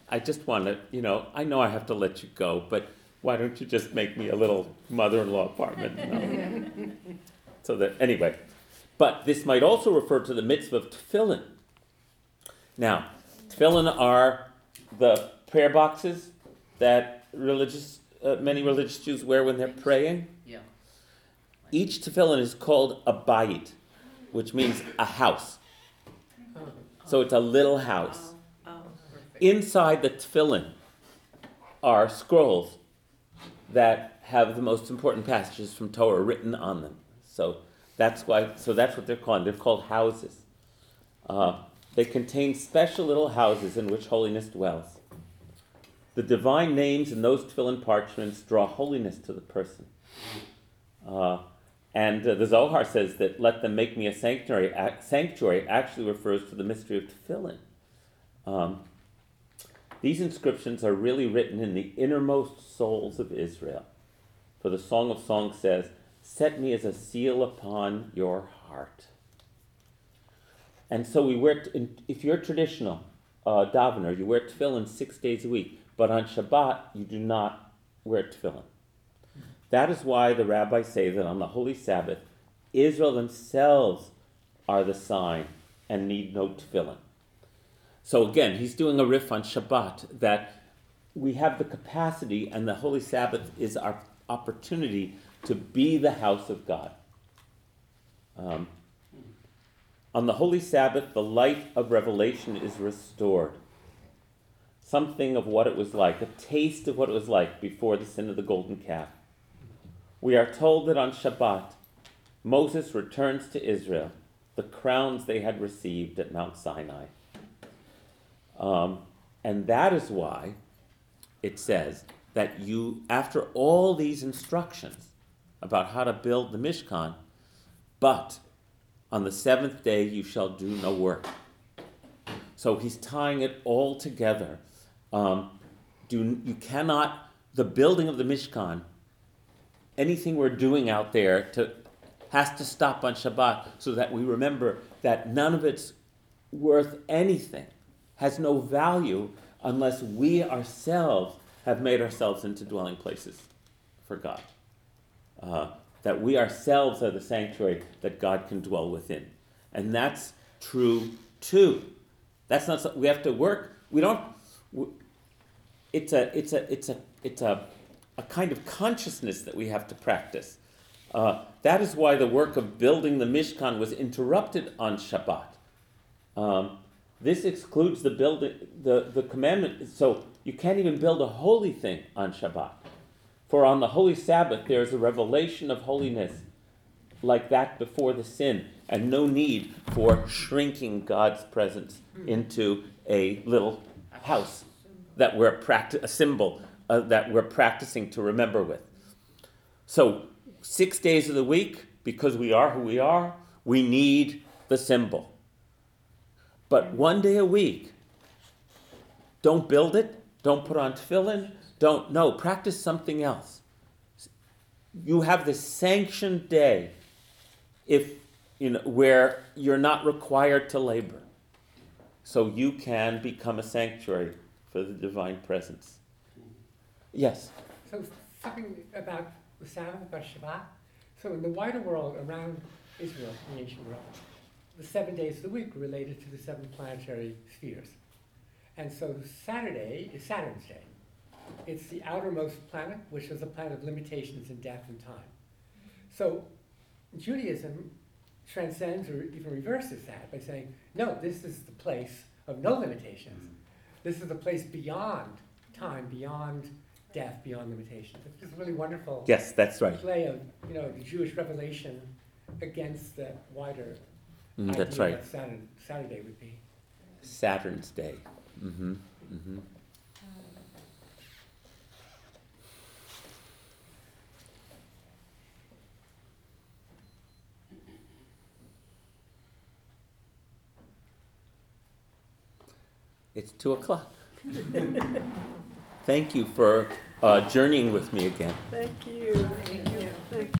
i just want to you know i know i have to let you go but why don't you just make me a little mother-in-law apartment? No. So that, anyway, but this might also refer to the mitzvah of tefillin. Now, tefillin are the prayer boxes that religious, uh, many religious Jews wear when they're praying. Yeah. Each tefillin is called a bayit, which means a house. So it's a little house. Oh, oh. Inside the tefillin are scrolls that have the most important passages from Torah written on them. So that's why. So that's what they're called. They're called houses. Uh, they contain special little houses in which holiness dwells. The divine names in those tefillin parchments draw holiness to the person. Uh, and uh, the Zohar says that "Let them make me a sanctuary." Ac- sanctuary actually refers to the mystery of tefillin. Um, these inscriptions are really written in the innermost souls of Israel. For the Song of Songs says, Set me as a seal upon your heart. And so we wear, in, if you're traditional uh, davener, you wear tefillin six days a week, but on Shabbat you do not wear tefillin. That is why the rabbis say that on the Holy Sabbath, Israel themselves are the sign and need no tefillin. So again, he's doing a riff on Shabbat that we have the capacity, and the Holy Sabbath is our opportunity to be the house of God. Um, on the Holy Sabbath, the light of revelation is restored. Something of what it was like, a taste of what it was like before the sin of the golden calf. We are told that on Shabbat, Moses returns to Israel the crowns they had received at Mount Sinai. Um, and that is why it says that you, after all these instructions about how to build the Mishkan, but on the seventh day you shall do no work. So he's tying it all together. Um, do, you cannot, the building of the Mishkan, anything we're doing out there to, has to stop on Shabbat so that we remember that none of it's worth anything, has no value unless we ourselves have made ourselves into dwelling places for God. Uh, that we ourselves are the sanctuary that God can dwell within. And that's true too. That's not we have to work. We don't. w it's a it's a it's a it's a a kind of consciousness that we have to practice. Uh, that is why the work of building the Mishkan was interrupted on Shabbat. Um, this excludes the building the, the commandment. So you can't even build a holy thing on Shabbat. For on the holy Sabbath there is a revelation of holiness like that before the sin, and no need for shrinking God's presence into a little house that we're practi- a symbol uh, that we're practicing to remember with. So six days of the week, because we are who we are, we need the symbol. But one day a week, don't build it, don't put on tefillin, don't, no, practice something else. You have this sanctioned day if, you know, where you're not required to labor. So you can become a sanctuary for the divine presence. Yes. So something about the Sabbath, about Shabbat. So in the wider world around Israel, the ancient world, the seven days of the week related to the seven planetary spheres. And so Saturday is Saturn's day. It's the outermost planet, which is a planet of limitations in death and time. So Judaism transcends or even reverses that by saying, no, this is the place of no limitations. This is the place beyond time, beyond death, beyond limitations. It's just really wonderful Yes, that's right. play of you know the Jewish revelation against the wider Mm, idea that's right. that Saturday, Saturday would be. Saturn's day. Mm-hmm. Mm-hmm. It's two o'clock. Thank you for uh, journeying with me again. Thank you. Thank you.